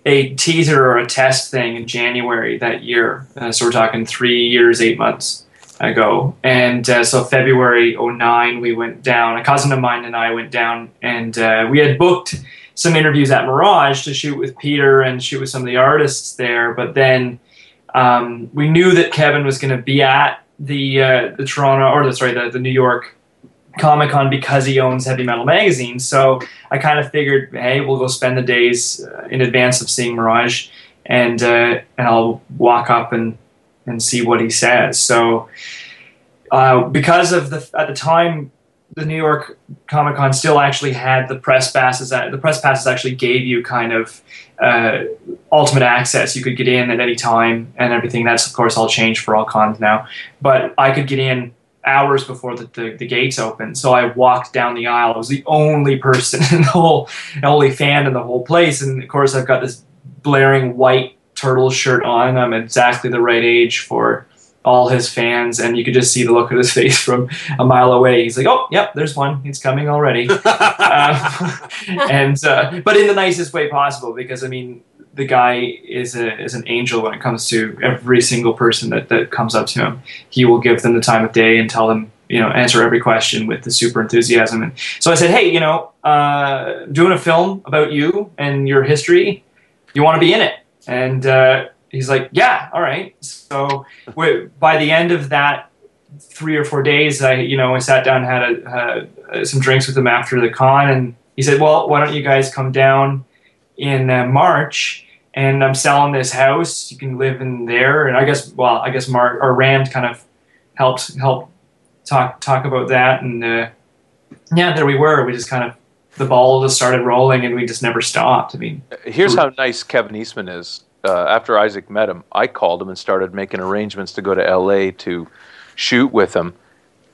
a teaser or a test thing in January that year. Uh, so we're talking three years, eight months ago. And uh, so February 09, we went down. A cousin of mine and I went down, and uh, we had booked some interviews at Mirage to shoot with Peter and shoot with some of the artists there. But then um, we knew that Kevin was going to be at the uh, the Toronto or the sorry the, the New York Comic Con because he owns Heavy Metal Magazine. So I kind of figured, hey, we'll go spend the days uh, in advance of seeing Mirage, and uh, and I'll walk up and and see what he says. So uh, because of the at the time. The New York Comic Con still actually had the press passes. That, the press passes actually gave you kind of uh, ultimate access. You could get in at any time and everything. That's of course all changed for all cons now. But I could get in hours before the, the, the gates opened. So I walked down the aisle. I was the only person [LAUGHS] in the whole, only fan in the whole place. And of course, I've got this blaring white turtle shirt on. I'm exactly the right age for all his fans, and you could just see the look on his [LAUGHS] face from a mile away. He's like, "Oh, yep, there's one. It's coming already." uh, [LAUGHS] and uh, but in the nicest way possible, because I mean, the guy is a is an angel when it comes to every single person that, that comes up to him. He will give them the time of day and tell them, you know, answer every question with the super enthusiasm. And so I said, hey, you know, uh, doing a film about you and your history, you want to be in it? And uh, he's like, yeah, all right. So by the end of that three or four days, I you know I sat down, had a, some drinks with him after the con, and he said, well, why don't you guys come down in uh, March? And I'm selling this house. You can live in there. And I guess, well, I guess Mark or Rand kind of helped help talk talk about that. And uh, yeah, there we were. We just kind of the ball just started rolling, and we just never stopped. I mean, Here's how nice Kevin Eastman is. Uh, after Isaac met him, I called him and started making arrangements to go to LA to shoot with him.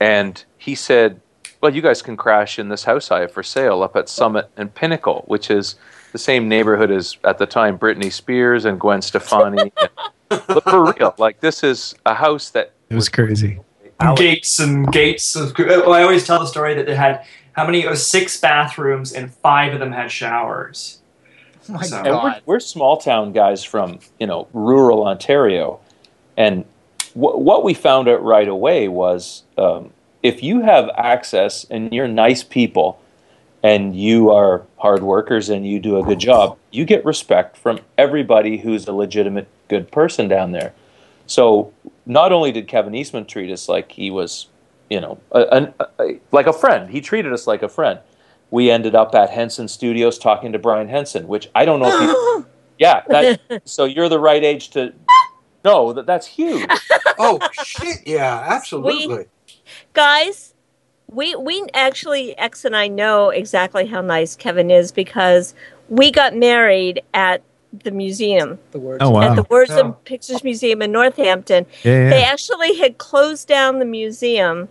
And he said, Well, you guys can crash in this house I have for sale up at Summit and Pinnacle, which is the same neighborhood as at the time Britney Spears and Gwen Stefani. [LAUGHS] but for real, like this is a house that It was crazy. gates and gates of. Well, I always tell the story that they had how many? It was six bathrooms, and five of them had showers. my So- And we're, we're small town guys from you know rural Ontario, and wh- what we found out right away was um, if you have access and you're nice people, and you are hard workers and you do a good job, you get respect from everybody who's a legitimate good person down there. So not only did Kevin Eastman treat us like he was, you know, a, a, a, like a friend, he treated us like a friend. We ended up at Henson Studios talking to Brian Henson, which I don't know if you. [GASPS] Yeah, that, so you're the right age to. No, that, that's huge. oh shit! Yeah, absolutely. Guys we we actually x and i know exactly how nice kevin is because we got married at the museum the words. Oh, wow. at the words Yeah. and pictures museum in northampton Yeah, yeah. they actually had closed down the museum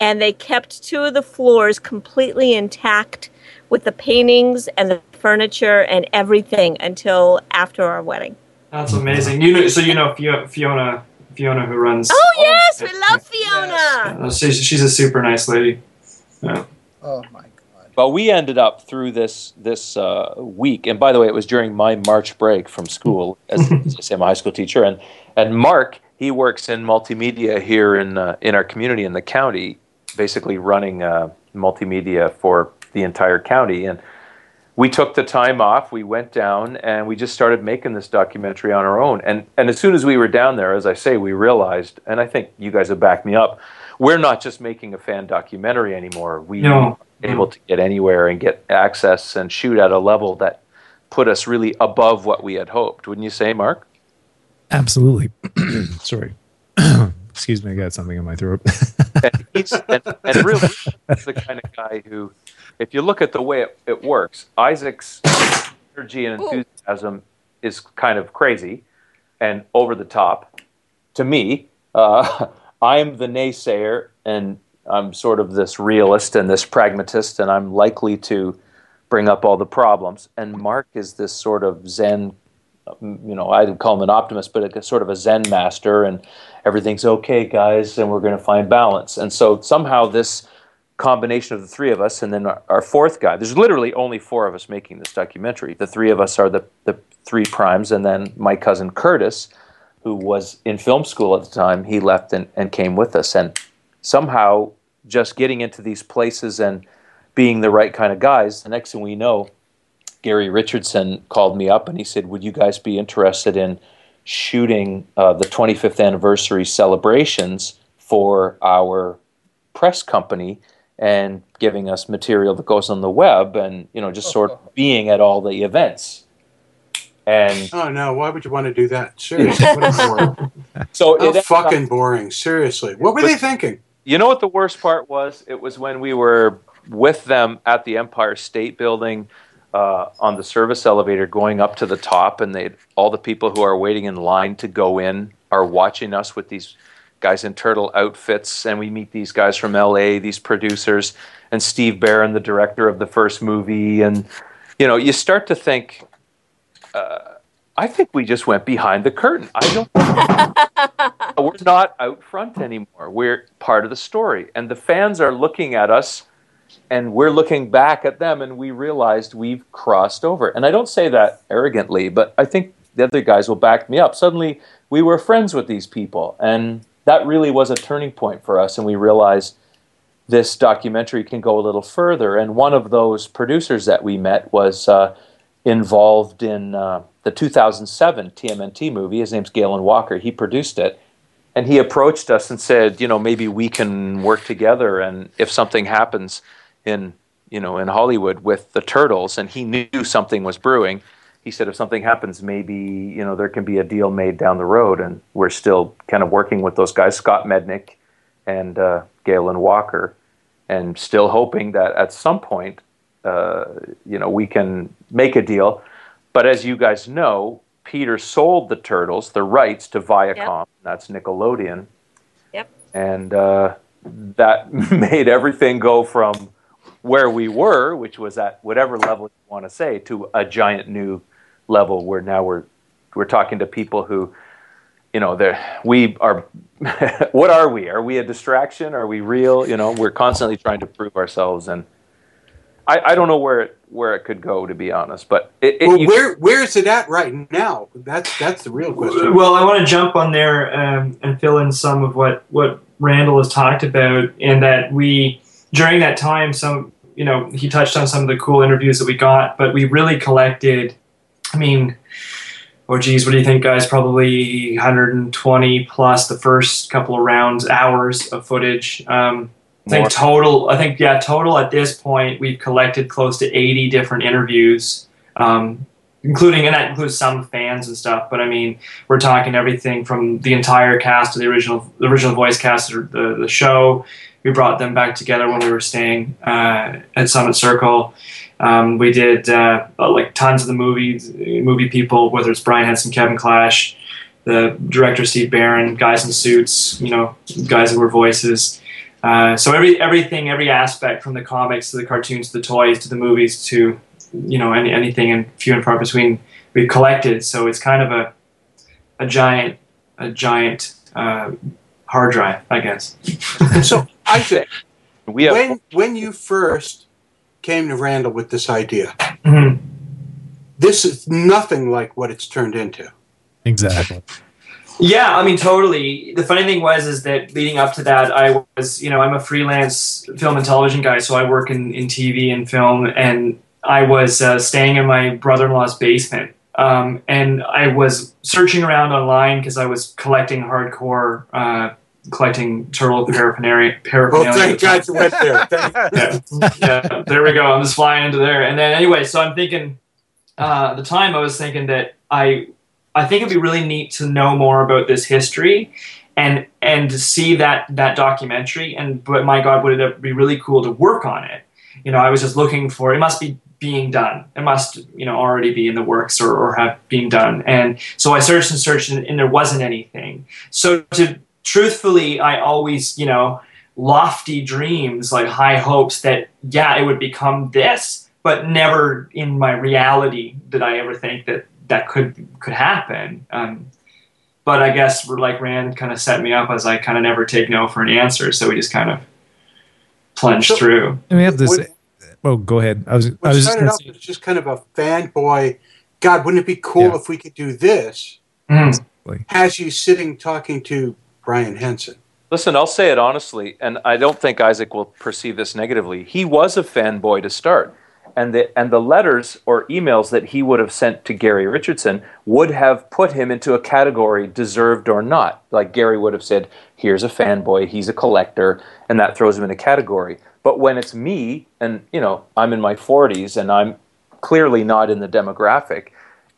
and they kept two of the floors completely intact with the paintings and the furniture and everything until after our wedding That's amazing. You know, so you know Fio- Fiona, Fiona who runs. oh yes we love fiona Uh, she's, she's a super nice lady. Yeah. Oh my god. But we ended up through this this uh, week, and by the way, it was during my March break from school. [LAUGHS] As, as I say, I'm a high school teacher, and and Mark he works in multimedia here in uh, in our community in the county, basically running uh, multimedia for the entire county. And we took the time off. We went down and we just started making this documentary on our own. And and as soon as we were down there, as I say, we realized, and I think you guys have backed me up, we're not just making a fan documentary anymore. We No. able to get anywhere and get access and shoot at a level that put us really above what we had hoped. Wouldn't you say, Mark? Absolutely. [CLEARS THROAT] Sorry. [CLEARS THROAT] Excuse me, I got something in my throat. [LAUGHS] and he's and, and really that's the kind of guy who if you look at the way it, it works isaac's energy and enthusiasm is kind of crazy and over the top. To me uh, [LAUGHS] i'm the naysayer and i'm sort of this realist and this pragmatist and i'm likely to bring up all the problems. And mark is this sort of zen you know, I'd call him an optimist, but a sort of a Zen master, and everything's okay, guys, and we're going to find balance. And so somehow this combination of the three of us, and then our, our fourth guy, there's literally only four of us making this documentary. The three of us are the, the three primes, and then my cousin Curtis, who was in film school at the time, he left and, and came with us. And somehow just getting into these places and being the right kind of guys, the next thing we know, Gary Richardson called me up and he said, Would you guys be interested in shooting uh, the 25th anniversary celebrations for our press company and giving us material that goes on the web and, you know, just sort of being at all the events? And Oh no! Why would you want to do that? Seriously, [LAUGHS] what so How it ended up- fucking boring. Seriously, what were But- they thinking? You know what the worst part was? It was when we were with them at the Empire State Building uh, on the service elevator going up to the top, and they all the people who are waiting in line to go in are watching us with these guys in turtle outfits, and we meet these guys from LA, these producers, and Steve Barron, the director of the first movie, and you know, you start to think. Uh, I think we just went behind the curtain. I don't. [LAUGHS] we're not out front anymore. We're part of the story, and the fans are looking at us and we're looking back at them and we realized we've crossed over. And I don't say that arrogantly, but I think the other guys will back me up. Suddenly we were friends with these people. And that really was a turning point for us. And we realized this documentary can go a little further. And one of those producers that we met was uh, involved in uh, the 2007 TMNT movie. His name's Galen Walker. He produced it. And he approached us and said, you know, maybe we can work together. And if something happens, in you know in Hollywood with the Turtles, and he knew something was brewing. He said, if something happens, maybe you know there can be a deal made down the road, and we're still kind of working with those guys, Scott Mednick and uh, Galen Walker, and still hoping that at some point, uh, you know, we can make a deal. But as you guys know, Peter sold the Turtles the rights to Viacom. Yep. That's Nickelodeon. Yep. And uh, that [LAUGHS] made everything go from where we were, which was at whatever level you want to say, to a giant new level where now we're we're talking to people who, you know, they we are. [LAUGHS] what are we? Are we a distraction? Are we real? You know, we're constantly trying to prove ourselves, and I, I don't know where it where it could go, to be honest. But it, it, well, you, where where is it at right now? That's that's the real question. Well, I want to jump on there um, and fill in some of what what Randall has talked about, and that we during that time, some you know, he touched on some of the cool interviews that we got, but we really collected. I mean, oh geez, what do you think, guys? Probably 120 plus the first couple of rounds, hours of footage. Um, I think total. I think yeah, total at this point we've collected close to 80 different interviews, um, including and that includes some fans and stuff. But I mean, we're talking everything from the entire cast of the original the original voice cast of the the show we brought them back together when we were staying uh, at Summit Circle. Um, we did uh, like tons of the movies, movie people, whether it's Brian Henson, Kevin Clash, the director Steve Barron, guys in suits, you know, guys that were voices. Uh, so every everything, every aspect, from the comics to the cartoons to the toys to the movies to you know any, anything and few and far between, we've collected. So it's kind of a a giant a giant uh, hard drive, I guess. [LAUGHS] so Isaac, we have- when when you first came to Randall with this idea, mm-hmm. this is nothing like what it's turned into. Exactly. Yeah, I mean, totally. The funny thing was, is that leading up to that, I was, you know, I'm a freelance film and television guy, so I work in, in TV and film, and I was uh, staying in my brother in law's basement. Um, and I was searching around online because I was collecting hardcore uh, collecting turtle paraphernalia. paraphernalia. Oh, thank God you went there. [LAUGHS] yeah, yeah, there we go. I'm just flying into there. And then anyway, so I'm thinking, uh, the time I was thinking that I, I think it'd be really neat to know more about this history, and and to see that that documentary. And but my God, would it be really cool to work on it? You know, I was just looking for. It must be being done. It must, you know, already be in the works or, or have been done. And so I searched and searched, and, and there wasn't anything. So to truthfully, I always, you know, lofty dreams, like high hopes that, yeah, it would become this, but never in my reality did I ever think that that could could happen. Um, but I guess like Rand kind of set me up as I kind of never take no for an answer, so we just kind of plunged so, through. And we have this. What, oh, go ahead. I was. I was just started off as just kind of a fanboy. God, wouldn't it be cool yeah. if we could do this? Mm. Has you sitting talking to Brian Henson. Listen, I'll say it honestly, and I don't think Isaac will perceive this negatively. He was a fanboy to start. And the, and the letters or emails that he would have sent to Gary Richardson would have put him into a category deserved or not. Like Gary would have said, here's a fanboy, he's a collector, and that throws him in a category. But when it's me, and you know, I'm in my 40s and I'm clearly not in the demographic,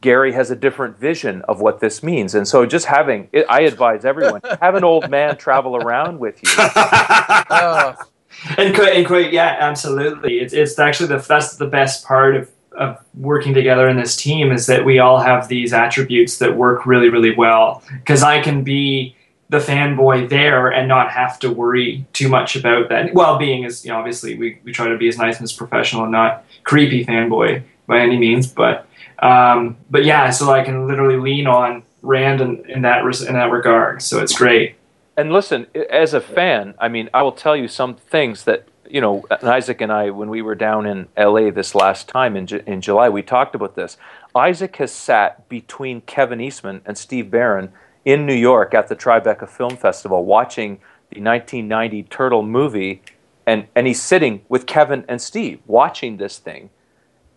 Gary has a different vision of what this means. And so just having, I advise everyone, [LAUGHS] have an old man travel around with you. uh, [LAUGHS] and, and quite, yeah, absolutely. It's, it's actually the, that's the best part of, of working together in this team is that we all have these attributes that work really, really well. Because I can be the fanboy there and not have to worry too much about that. Well, being as, you know, obviously we, we try to be as nice and as professional and not creepy fanboy by any means, but um, but yeah, so I can literally lean on Rand in, in that in that regard. So it's great. And listen, as a fan, I mean, I will tell you some things that you know, Isaac and I, when we were down in LA this last time in, in July, we talked about this. Isaac has sat between Kevin Eastman and Steve Barron in New York at the Tribeca Film Festival watching the 1990 Turtle movie, and, and he's sitting with Kevin and Steve watching this thing.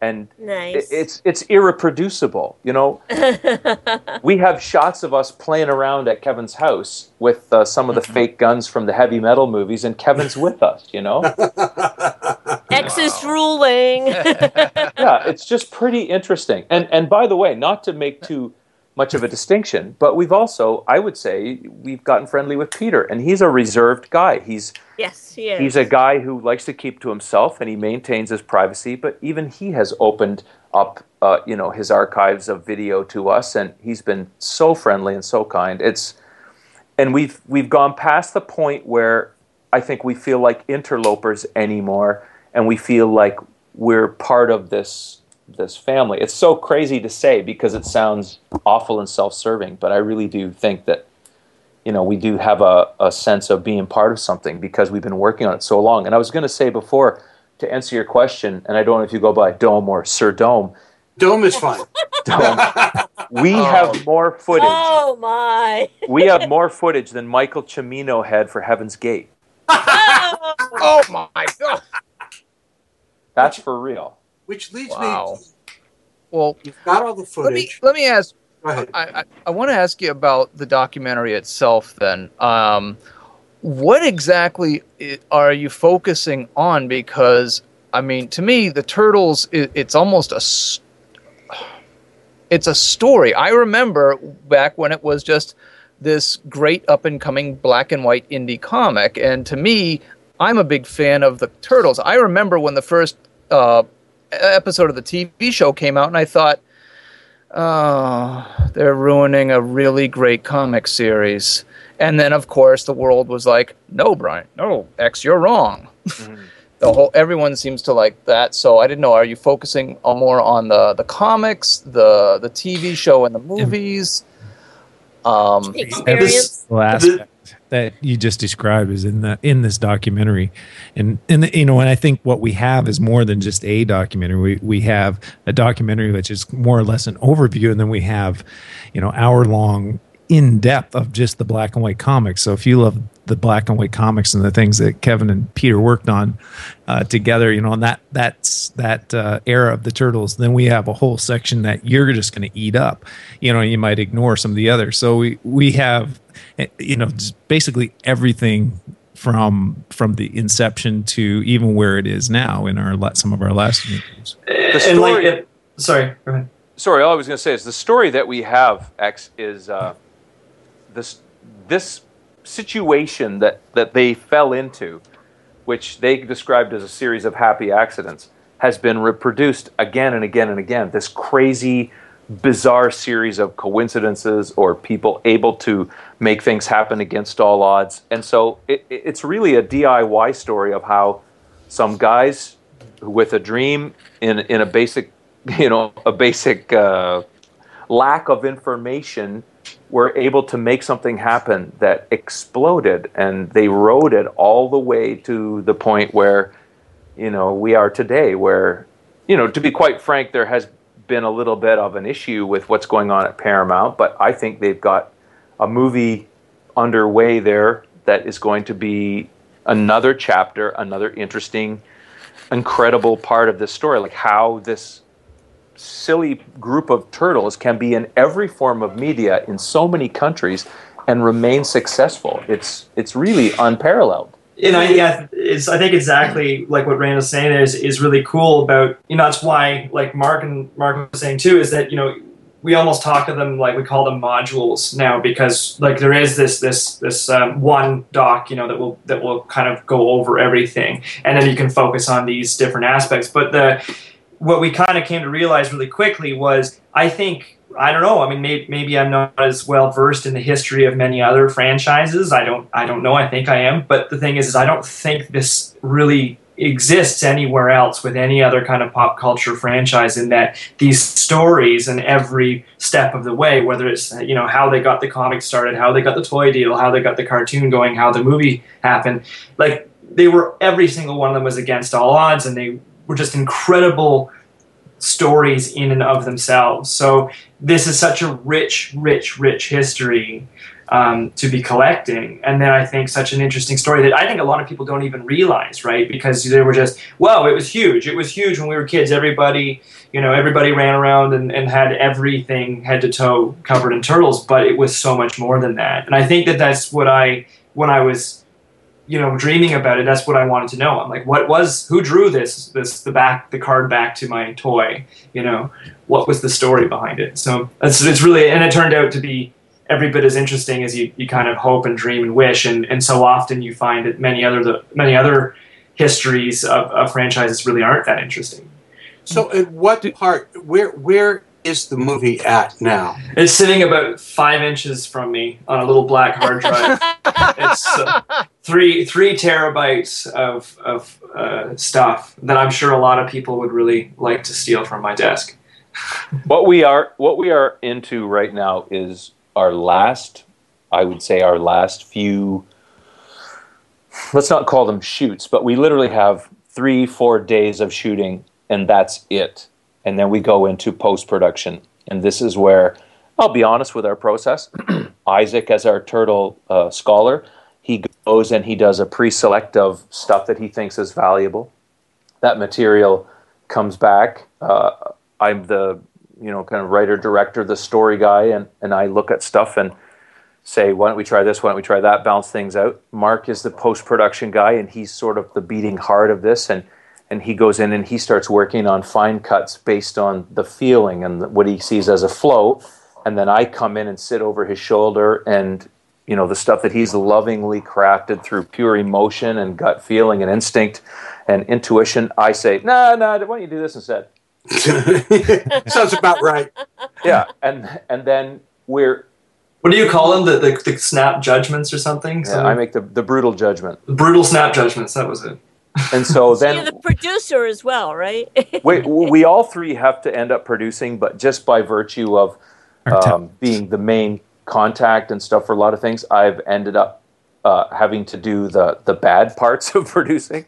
And Nice. it's it's irreproducible, you know. [LAUGHS] we have shots of us playing around at Kevin's house with uh, some of the fake guns from the heavy metal movies, and Kevin's with us, you know. [LAUGHS] X is ruling. [LAUGHS] yeah, it's just pretty interesting. And and by the way, not to make too much of a distinction, but we've also, I would say, we've gotten friendly with Peter, and he's a reserved guy. He's yes, he is. He's a guy who likes to keep to himself and he maintains his privacy, but even he has opened up, uh, you know, his archives of video to us, and he's been so friendly and so kind. It's, and we've we've gone past the point where I think we feel like interlopers anymore, and we feel like we're part of this this family. It's so crazy to say because it sounds awful and self-serving, but I really do think that you know, we do have a, a sense of being part of something because we've been working on it so long. And I was going to say before, to answer your question, and I don't know if you go by Dome or Sir Dome, Dome is fine. [LAUGHS] we oh. have more footage. Oh my! [LAUGHS] We have more footage than Michael Cimino had for Heaven's Gate. oh, oh my god! That's for real. Which leads Wow. me. Well, you've got all the Let me footage. let me ask. I, I, I want to ask you about the documentary itself. Then, um, what exactly are you focusing on? Because I mean, to me, the turtles. It, it's almost a. s- It's a story. I remember back when it was just this great up and coming black and white indie comic, and to me, I'm a big fan of the turtles. I remember when the first uh, episode of the TV show came out, and I thought, oh, they're ruining a really great comic series. And then, of course, the world was like, no, Brian, no, X, you're wrong. [LAUGHS] the whole everyone seems to like that. So I didn't know. Are you focusing more on the the comics, the the TV show, and the movies? Um, Every single aspect that you just described is in the in this documentary, and and you know, and I think what we have is more than just a documentary. We we have a documentary which is more or less an overview, and then we have, you know, hour long in depth of just the black and white comics. So if you love the black and white comics and the things that Kevin and Peter worked on uh, together, you know, and that that's that uh, era of the turtles, then we have a whole section that you're just going to eat up. You know, you might ignore some of the others. So we we have, eh, you know, basically everything from from the inception to even where it is now in our la- some of our last interviews. The and like, story- sorry, go ahead. Sorry, all I was going to say is the story that we have, X, is uh, this this situation that, that they fell into, which they described as a series of happy accidents, has been reproduced again and again and again. This crazy, bizarre series of coincidences or people able to make things happen against all odds. And so it, it- it's really a DIY story of how some guys with a dream in, in a basic, [LAUGHS] you know, a basic uh, lack of information were able to make something happen that exploded and they rode it all the way to the point where you know we are today where you know to be quite frank there has been a little bit of an issue with what's going on at Paramount but I think they've got a movie underway there that is going to be another chapter another interesting incredible part of this story. Like how this silly group of turtles can be in every form of media in so many countries and remain successful. It's it's really unparalleled. And I, yeah, it's, I think exactly like what Rand is saying is is really cool about you know that's why like Mark and Mark was saying too is that you know we almost talk of them like we call them modules now because like there is this this this um, one doc you know that will that will kind of go over everything and then you can focus on these different aspects but the what we kind of came to realize really quickly was I think I don't know. I mean, maybe, maybe I'm not as well versed in the history of many other franchises. I don't. I don't know. I think I am. But the thing is, is I don't think this really exists anywhere else with any other kind of pop culture franchise. In that these stories and every step of the way, whether it's you know how they got the comic started, how they got the toy deal, how they got the cartoon going, how the movie happened, like they were every single one of them was against all odds, and they were just incredible stories in and of themselves. So this is such a rich, rich, rich history um, to be collecting. And then I think such an interesting story that I think a lot of people don't even realize, right? Because they were just, wow, it was huge. It was huge when we were kids. Everybody, you know, everybody ran around and, and had everything head to toe covered in turtles, but it was so much more than that. And I think that that's what I, when I was, you know, dreaming about it, that's what I wanted to know. I'm like, what was, who drew this, this, the back, the card back to my toy, you know, what was the story behind it? So it's, it's really, and it turned out to be every bit as interesting as you, you kind of hope and dream and wish. And, and so often you find that many other the, many other histories of, of franchises really aren't that interesting. So, at what part? Where where is the movie at now? It's sitting about five inches from me on a little black hard drive. it's uh, three three terabytes of of uh, stuff that I'm sure a lot of people would really like to steal from my desk. what we are what we are into right now is our last i would say our last few let's not call them shoots but we literally have three four days of shooting and that's it and then we go into post production and this is where i'll be honest with our process [CLEARS THROAT] isaac as our turtle uh, scholar he goes and he does a pre-select of stuff that he thinks is valuable that material comes back uh, i'm the you know, kind of writer, director, the story guy, and, and I look at stuff and say, why don't we try this? Why don't we try that? Bounce things out. Mark is the post production guy, and he's sort of the beating heart of this. And, and he goes in and he starts working on fine cuts based on the feeling and what he sees as a flow. And then I come in and sit over his shoulder and, you know, the stuff that he's lovingly crafted through pure emotion and gut feeling and instinct and intuition. I say, nah, nah, why don't you do this instead? [LAUGHS] Sounds about right. Yeah, and and then we're. What do you call them? The, the, the snap judgments or something? Yeah, I make the, the brutal judgment. Brutal snap judgments. That was it. And so [LAUGHS] So then you're the producer as well, right? [LAUGHS] we, we all three have to end up producing, but just by virtue of um, being the main contact and stuff for a lot of things, I've ended up uh, having to do the the bad [LAUGHS] parts of producing.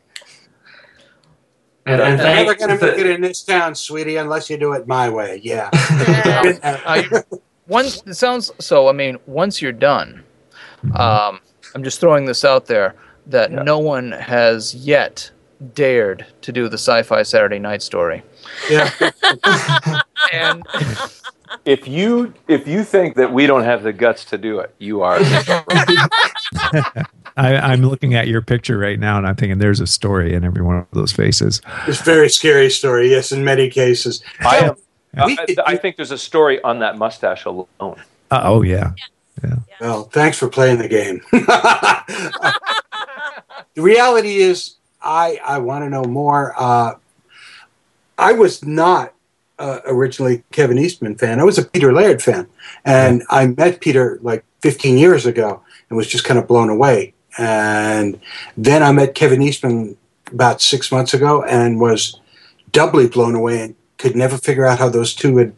And, You're never going to make it in this town, sweetie, unless you do it my way. Yeah. Uh, once it sounds so. I mean, once you're done, um, I'm just throwing this out there that no one has yet dared to do the sci-fi Saturday Night Story. Yeah. [LAUGHS] and If you if you think that we don't have the guts to do it, you are. [LAUGHS] I, I'm looking at your picture right now, and I'm thinking there's a story in every one of those faces. It's a very scary story, yes, in many cases. I am. I, I think there's a story on that mustache alone. Uh, oh yeah. Well, thanks for playing the game. [LAUGHS] the reality is, I I want to know more. Uh, I was not uh, originally Kevin Eastman fan. I was a Peter Laird fan, and I met Peter like 15 years ago and was just kind of blown away. And then I met Kevin Eastman about six months ago and was doubly blown away and could never figure out how those two had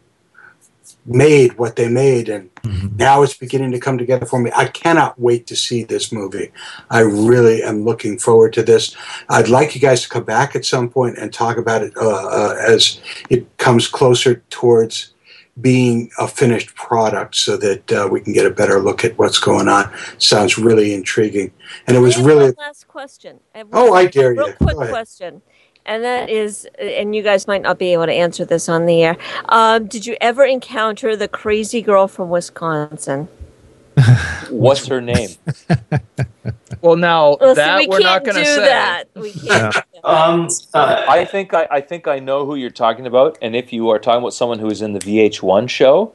made what they made and now it's beginning to come together for me. I cannot wait to see this movie. I really am looking forward to this. I'd like you guys to come back at some point and talk about it uh, uh, as it comes closer towards being a finished product so that uh, we can get a better look at what's going on. Sounds really intriguing. And it was I have really one last question. I have Oh, one- I dare a real you. quick Go ahead. question, and that is, and you guys might not be able to answer this on the air. Um, did you ever encounter the crazy girl from Wisconsin? [LAUGHS] What's her name? [LAUGHS] Well, now Well, see, that we we're not can't going to do say. that. We [LAUGHS] can't. Um, I think I, I think I know who you're talking about, and if you are talking about someone who is in the VH1 show,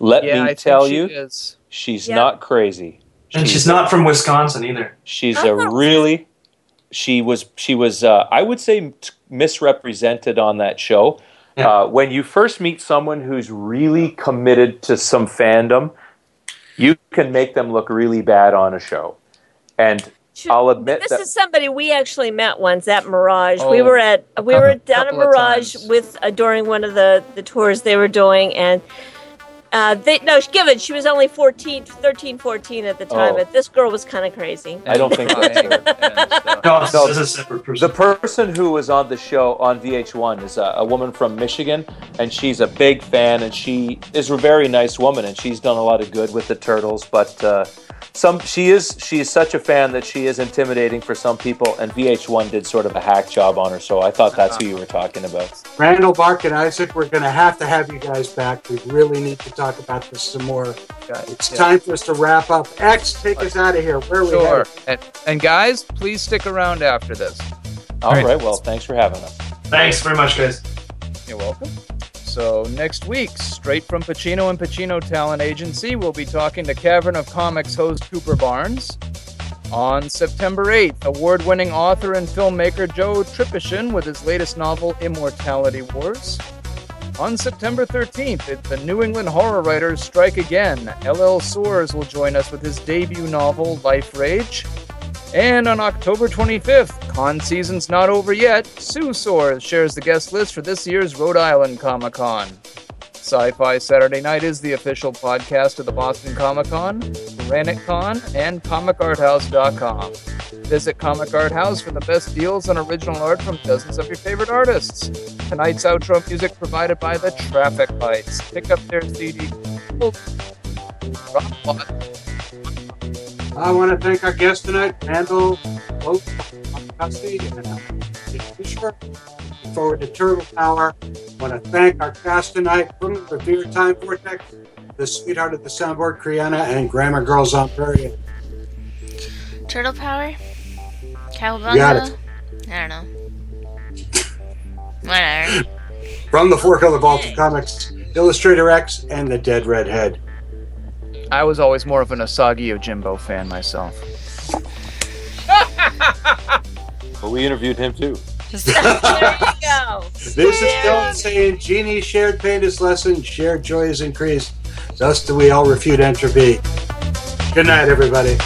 let Yeah, me think tell she you, is. she's Yeah. not crazy. and she's not from Wisconsin either. She's a really, she was she was uh, I would say t- misrepresented on that show. Uh, when you first meet someone who's really committed to some fandom, you can make them look really bad on a show, and I'll admit This that is somebody we actually met once at Mirage. we Oh, were at we were down at Mirage with uh, during one of the the tours they were doing, and Uh, they, no, given she was only 14, 13, 14 at the time, Oh. but this girl was kind of crazy. I don't think [LAUGHS] that's her. No, No, this is a separate person. The person who was on the show on VH1 is a, a woman from Michigan, and she's a big fan, and she is a very nice woman, and she's done a lot of good with the turtles. But uh, some she is she is such a fan that she is intimidating for some people, and VH1 did sort of a hack job on her. So I thought that's who you were talking about. Randall, Mark, and Isaac, we're going to have to have you guys back. We really need to talk about this some more. It's yeah. time for us to wrap up. X, take us out of here. Where are we Sure. And, and guys, please stick around after this. All right. right. Well, thanks for having us. Thanks very much, guys. You're welcome. So next week, straight from Pacino and Pacino Talent Agency, we'll be talking to Cavern of Comics host Cooper Barnes. On September 8th, award-winning author and filmmaker Joe Tripishin with his latest novel Immortality Wars. On September 13th, it's the New England horror writers strike again. L.L. Soares will join us with his debut novel Life Rage. And on October 25th, con season's not over yet, Sue Soares shares the guest list for this year's Rhode Island Comic Con. Sci Fi Saturday Night is the official podcast of the Boston Comic Con, Granite Con, and ComicArthouse.com. Visit Comic Art House for the best deals on original art from dozens of your favorite artists. Tonight's outro music provided by the Traffic Lights. Pick up their CD. I want to thank our guest tonight, Randall, and Fischer. Look forward to Turtle Power. I want to thank our cast tonight from the Revere Time Vortex, the sweetheart of the soundboard, Kriana, and Grammar Girls on Prairie. Turtle power? Cowabunga? Got it. I don't know. [LAUGHS] Whatever. From the Four Color Vault of Comics, Illustrator X, and the Dead Redhead. I was always more of an Asagi Jimbo fan myself. [LAUGHS] But we interviewed him too. [LAUGHS] there you go. This is Dylan saying, Genie shared pain is lessened, shared joy is increased. Thus do we all refute entropy. Good night, everybody.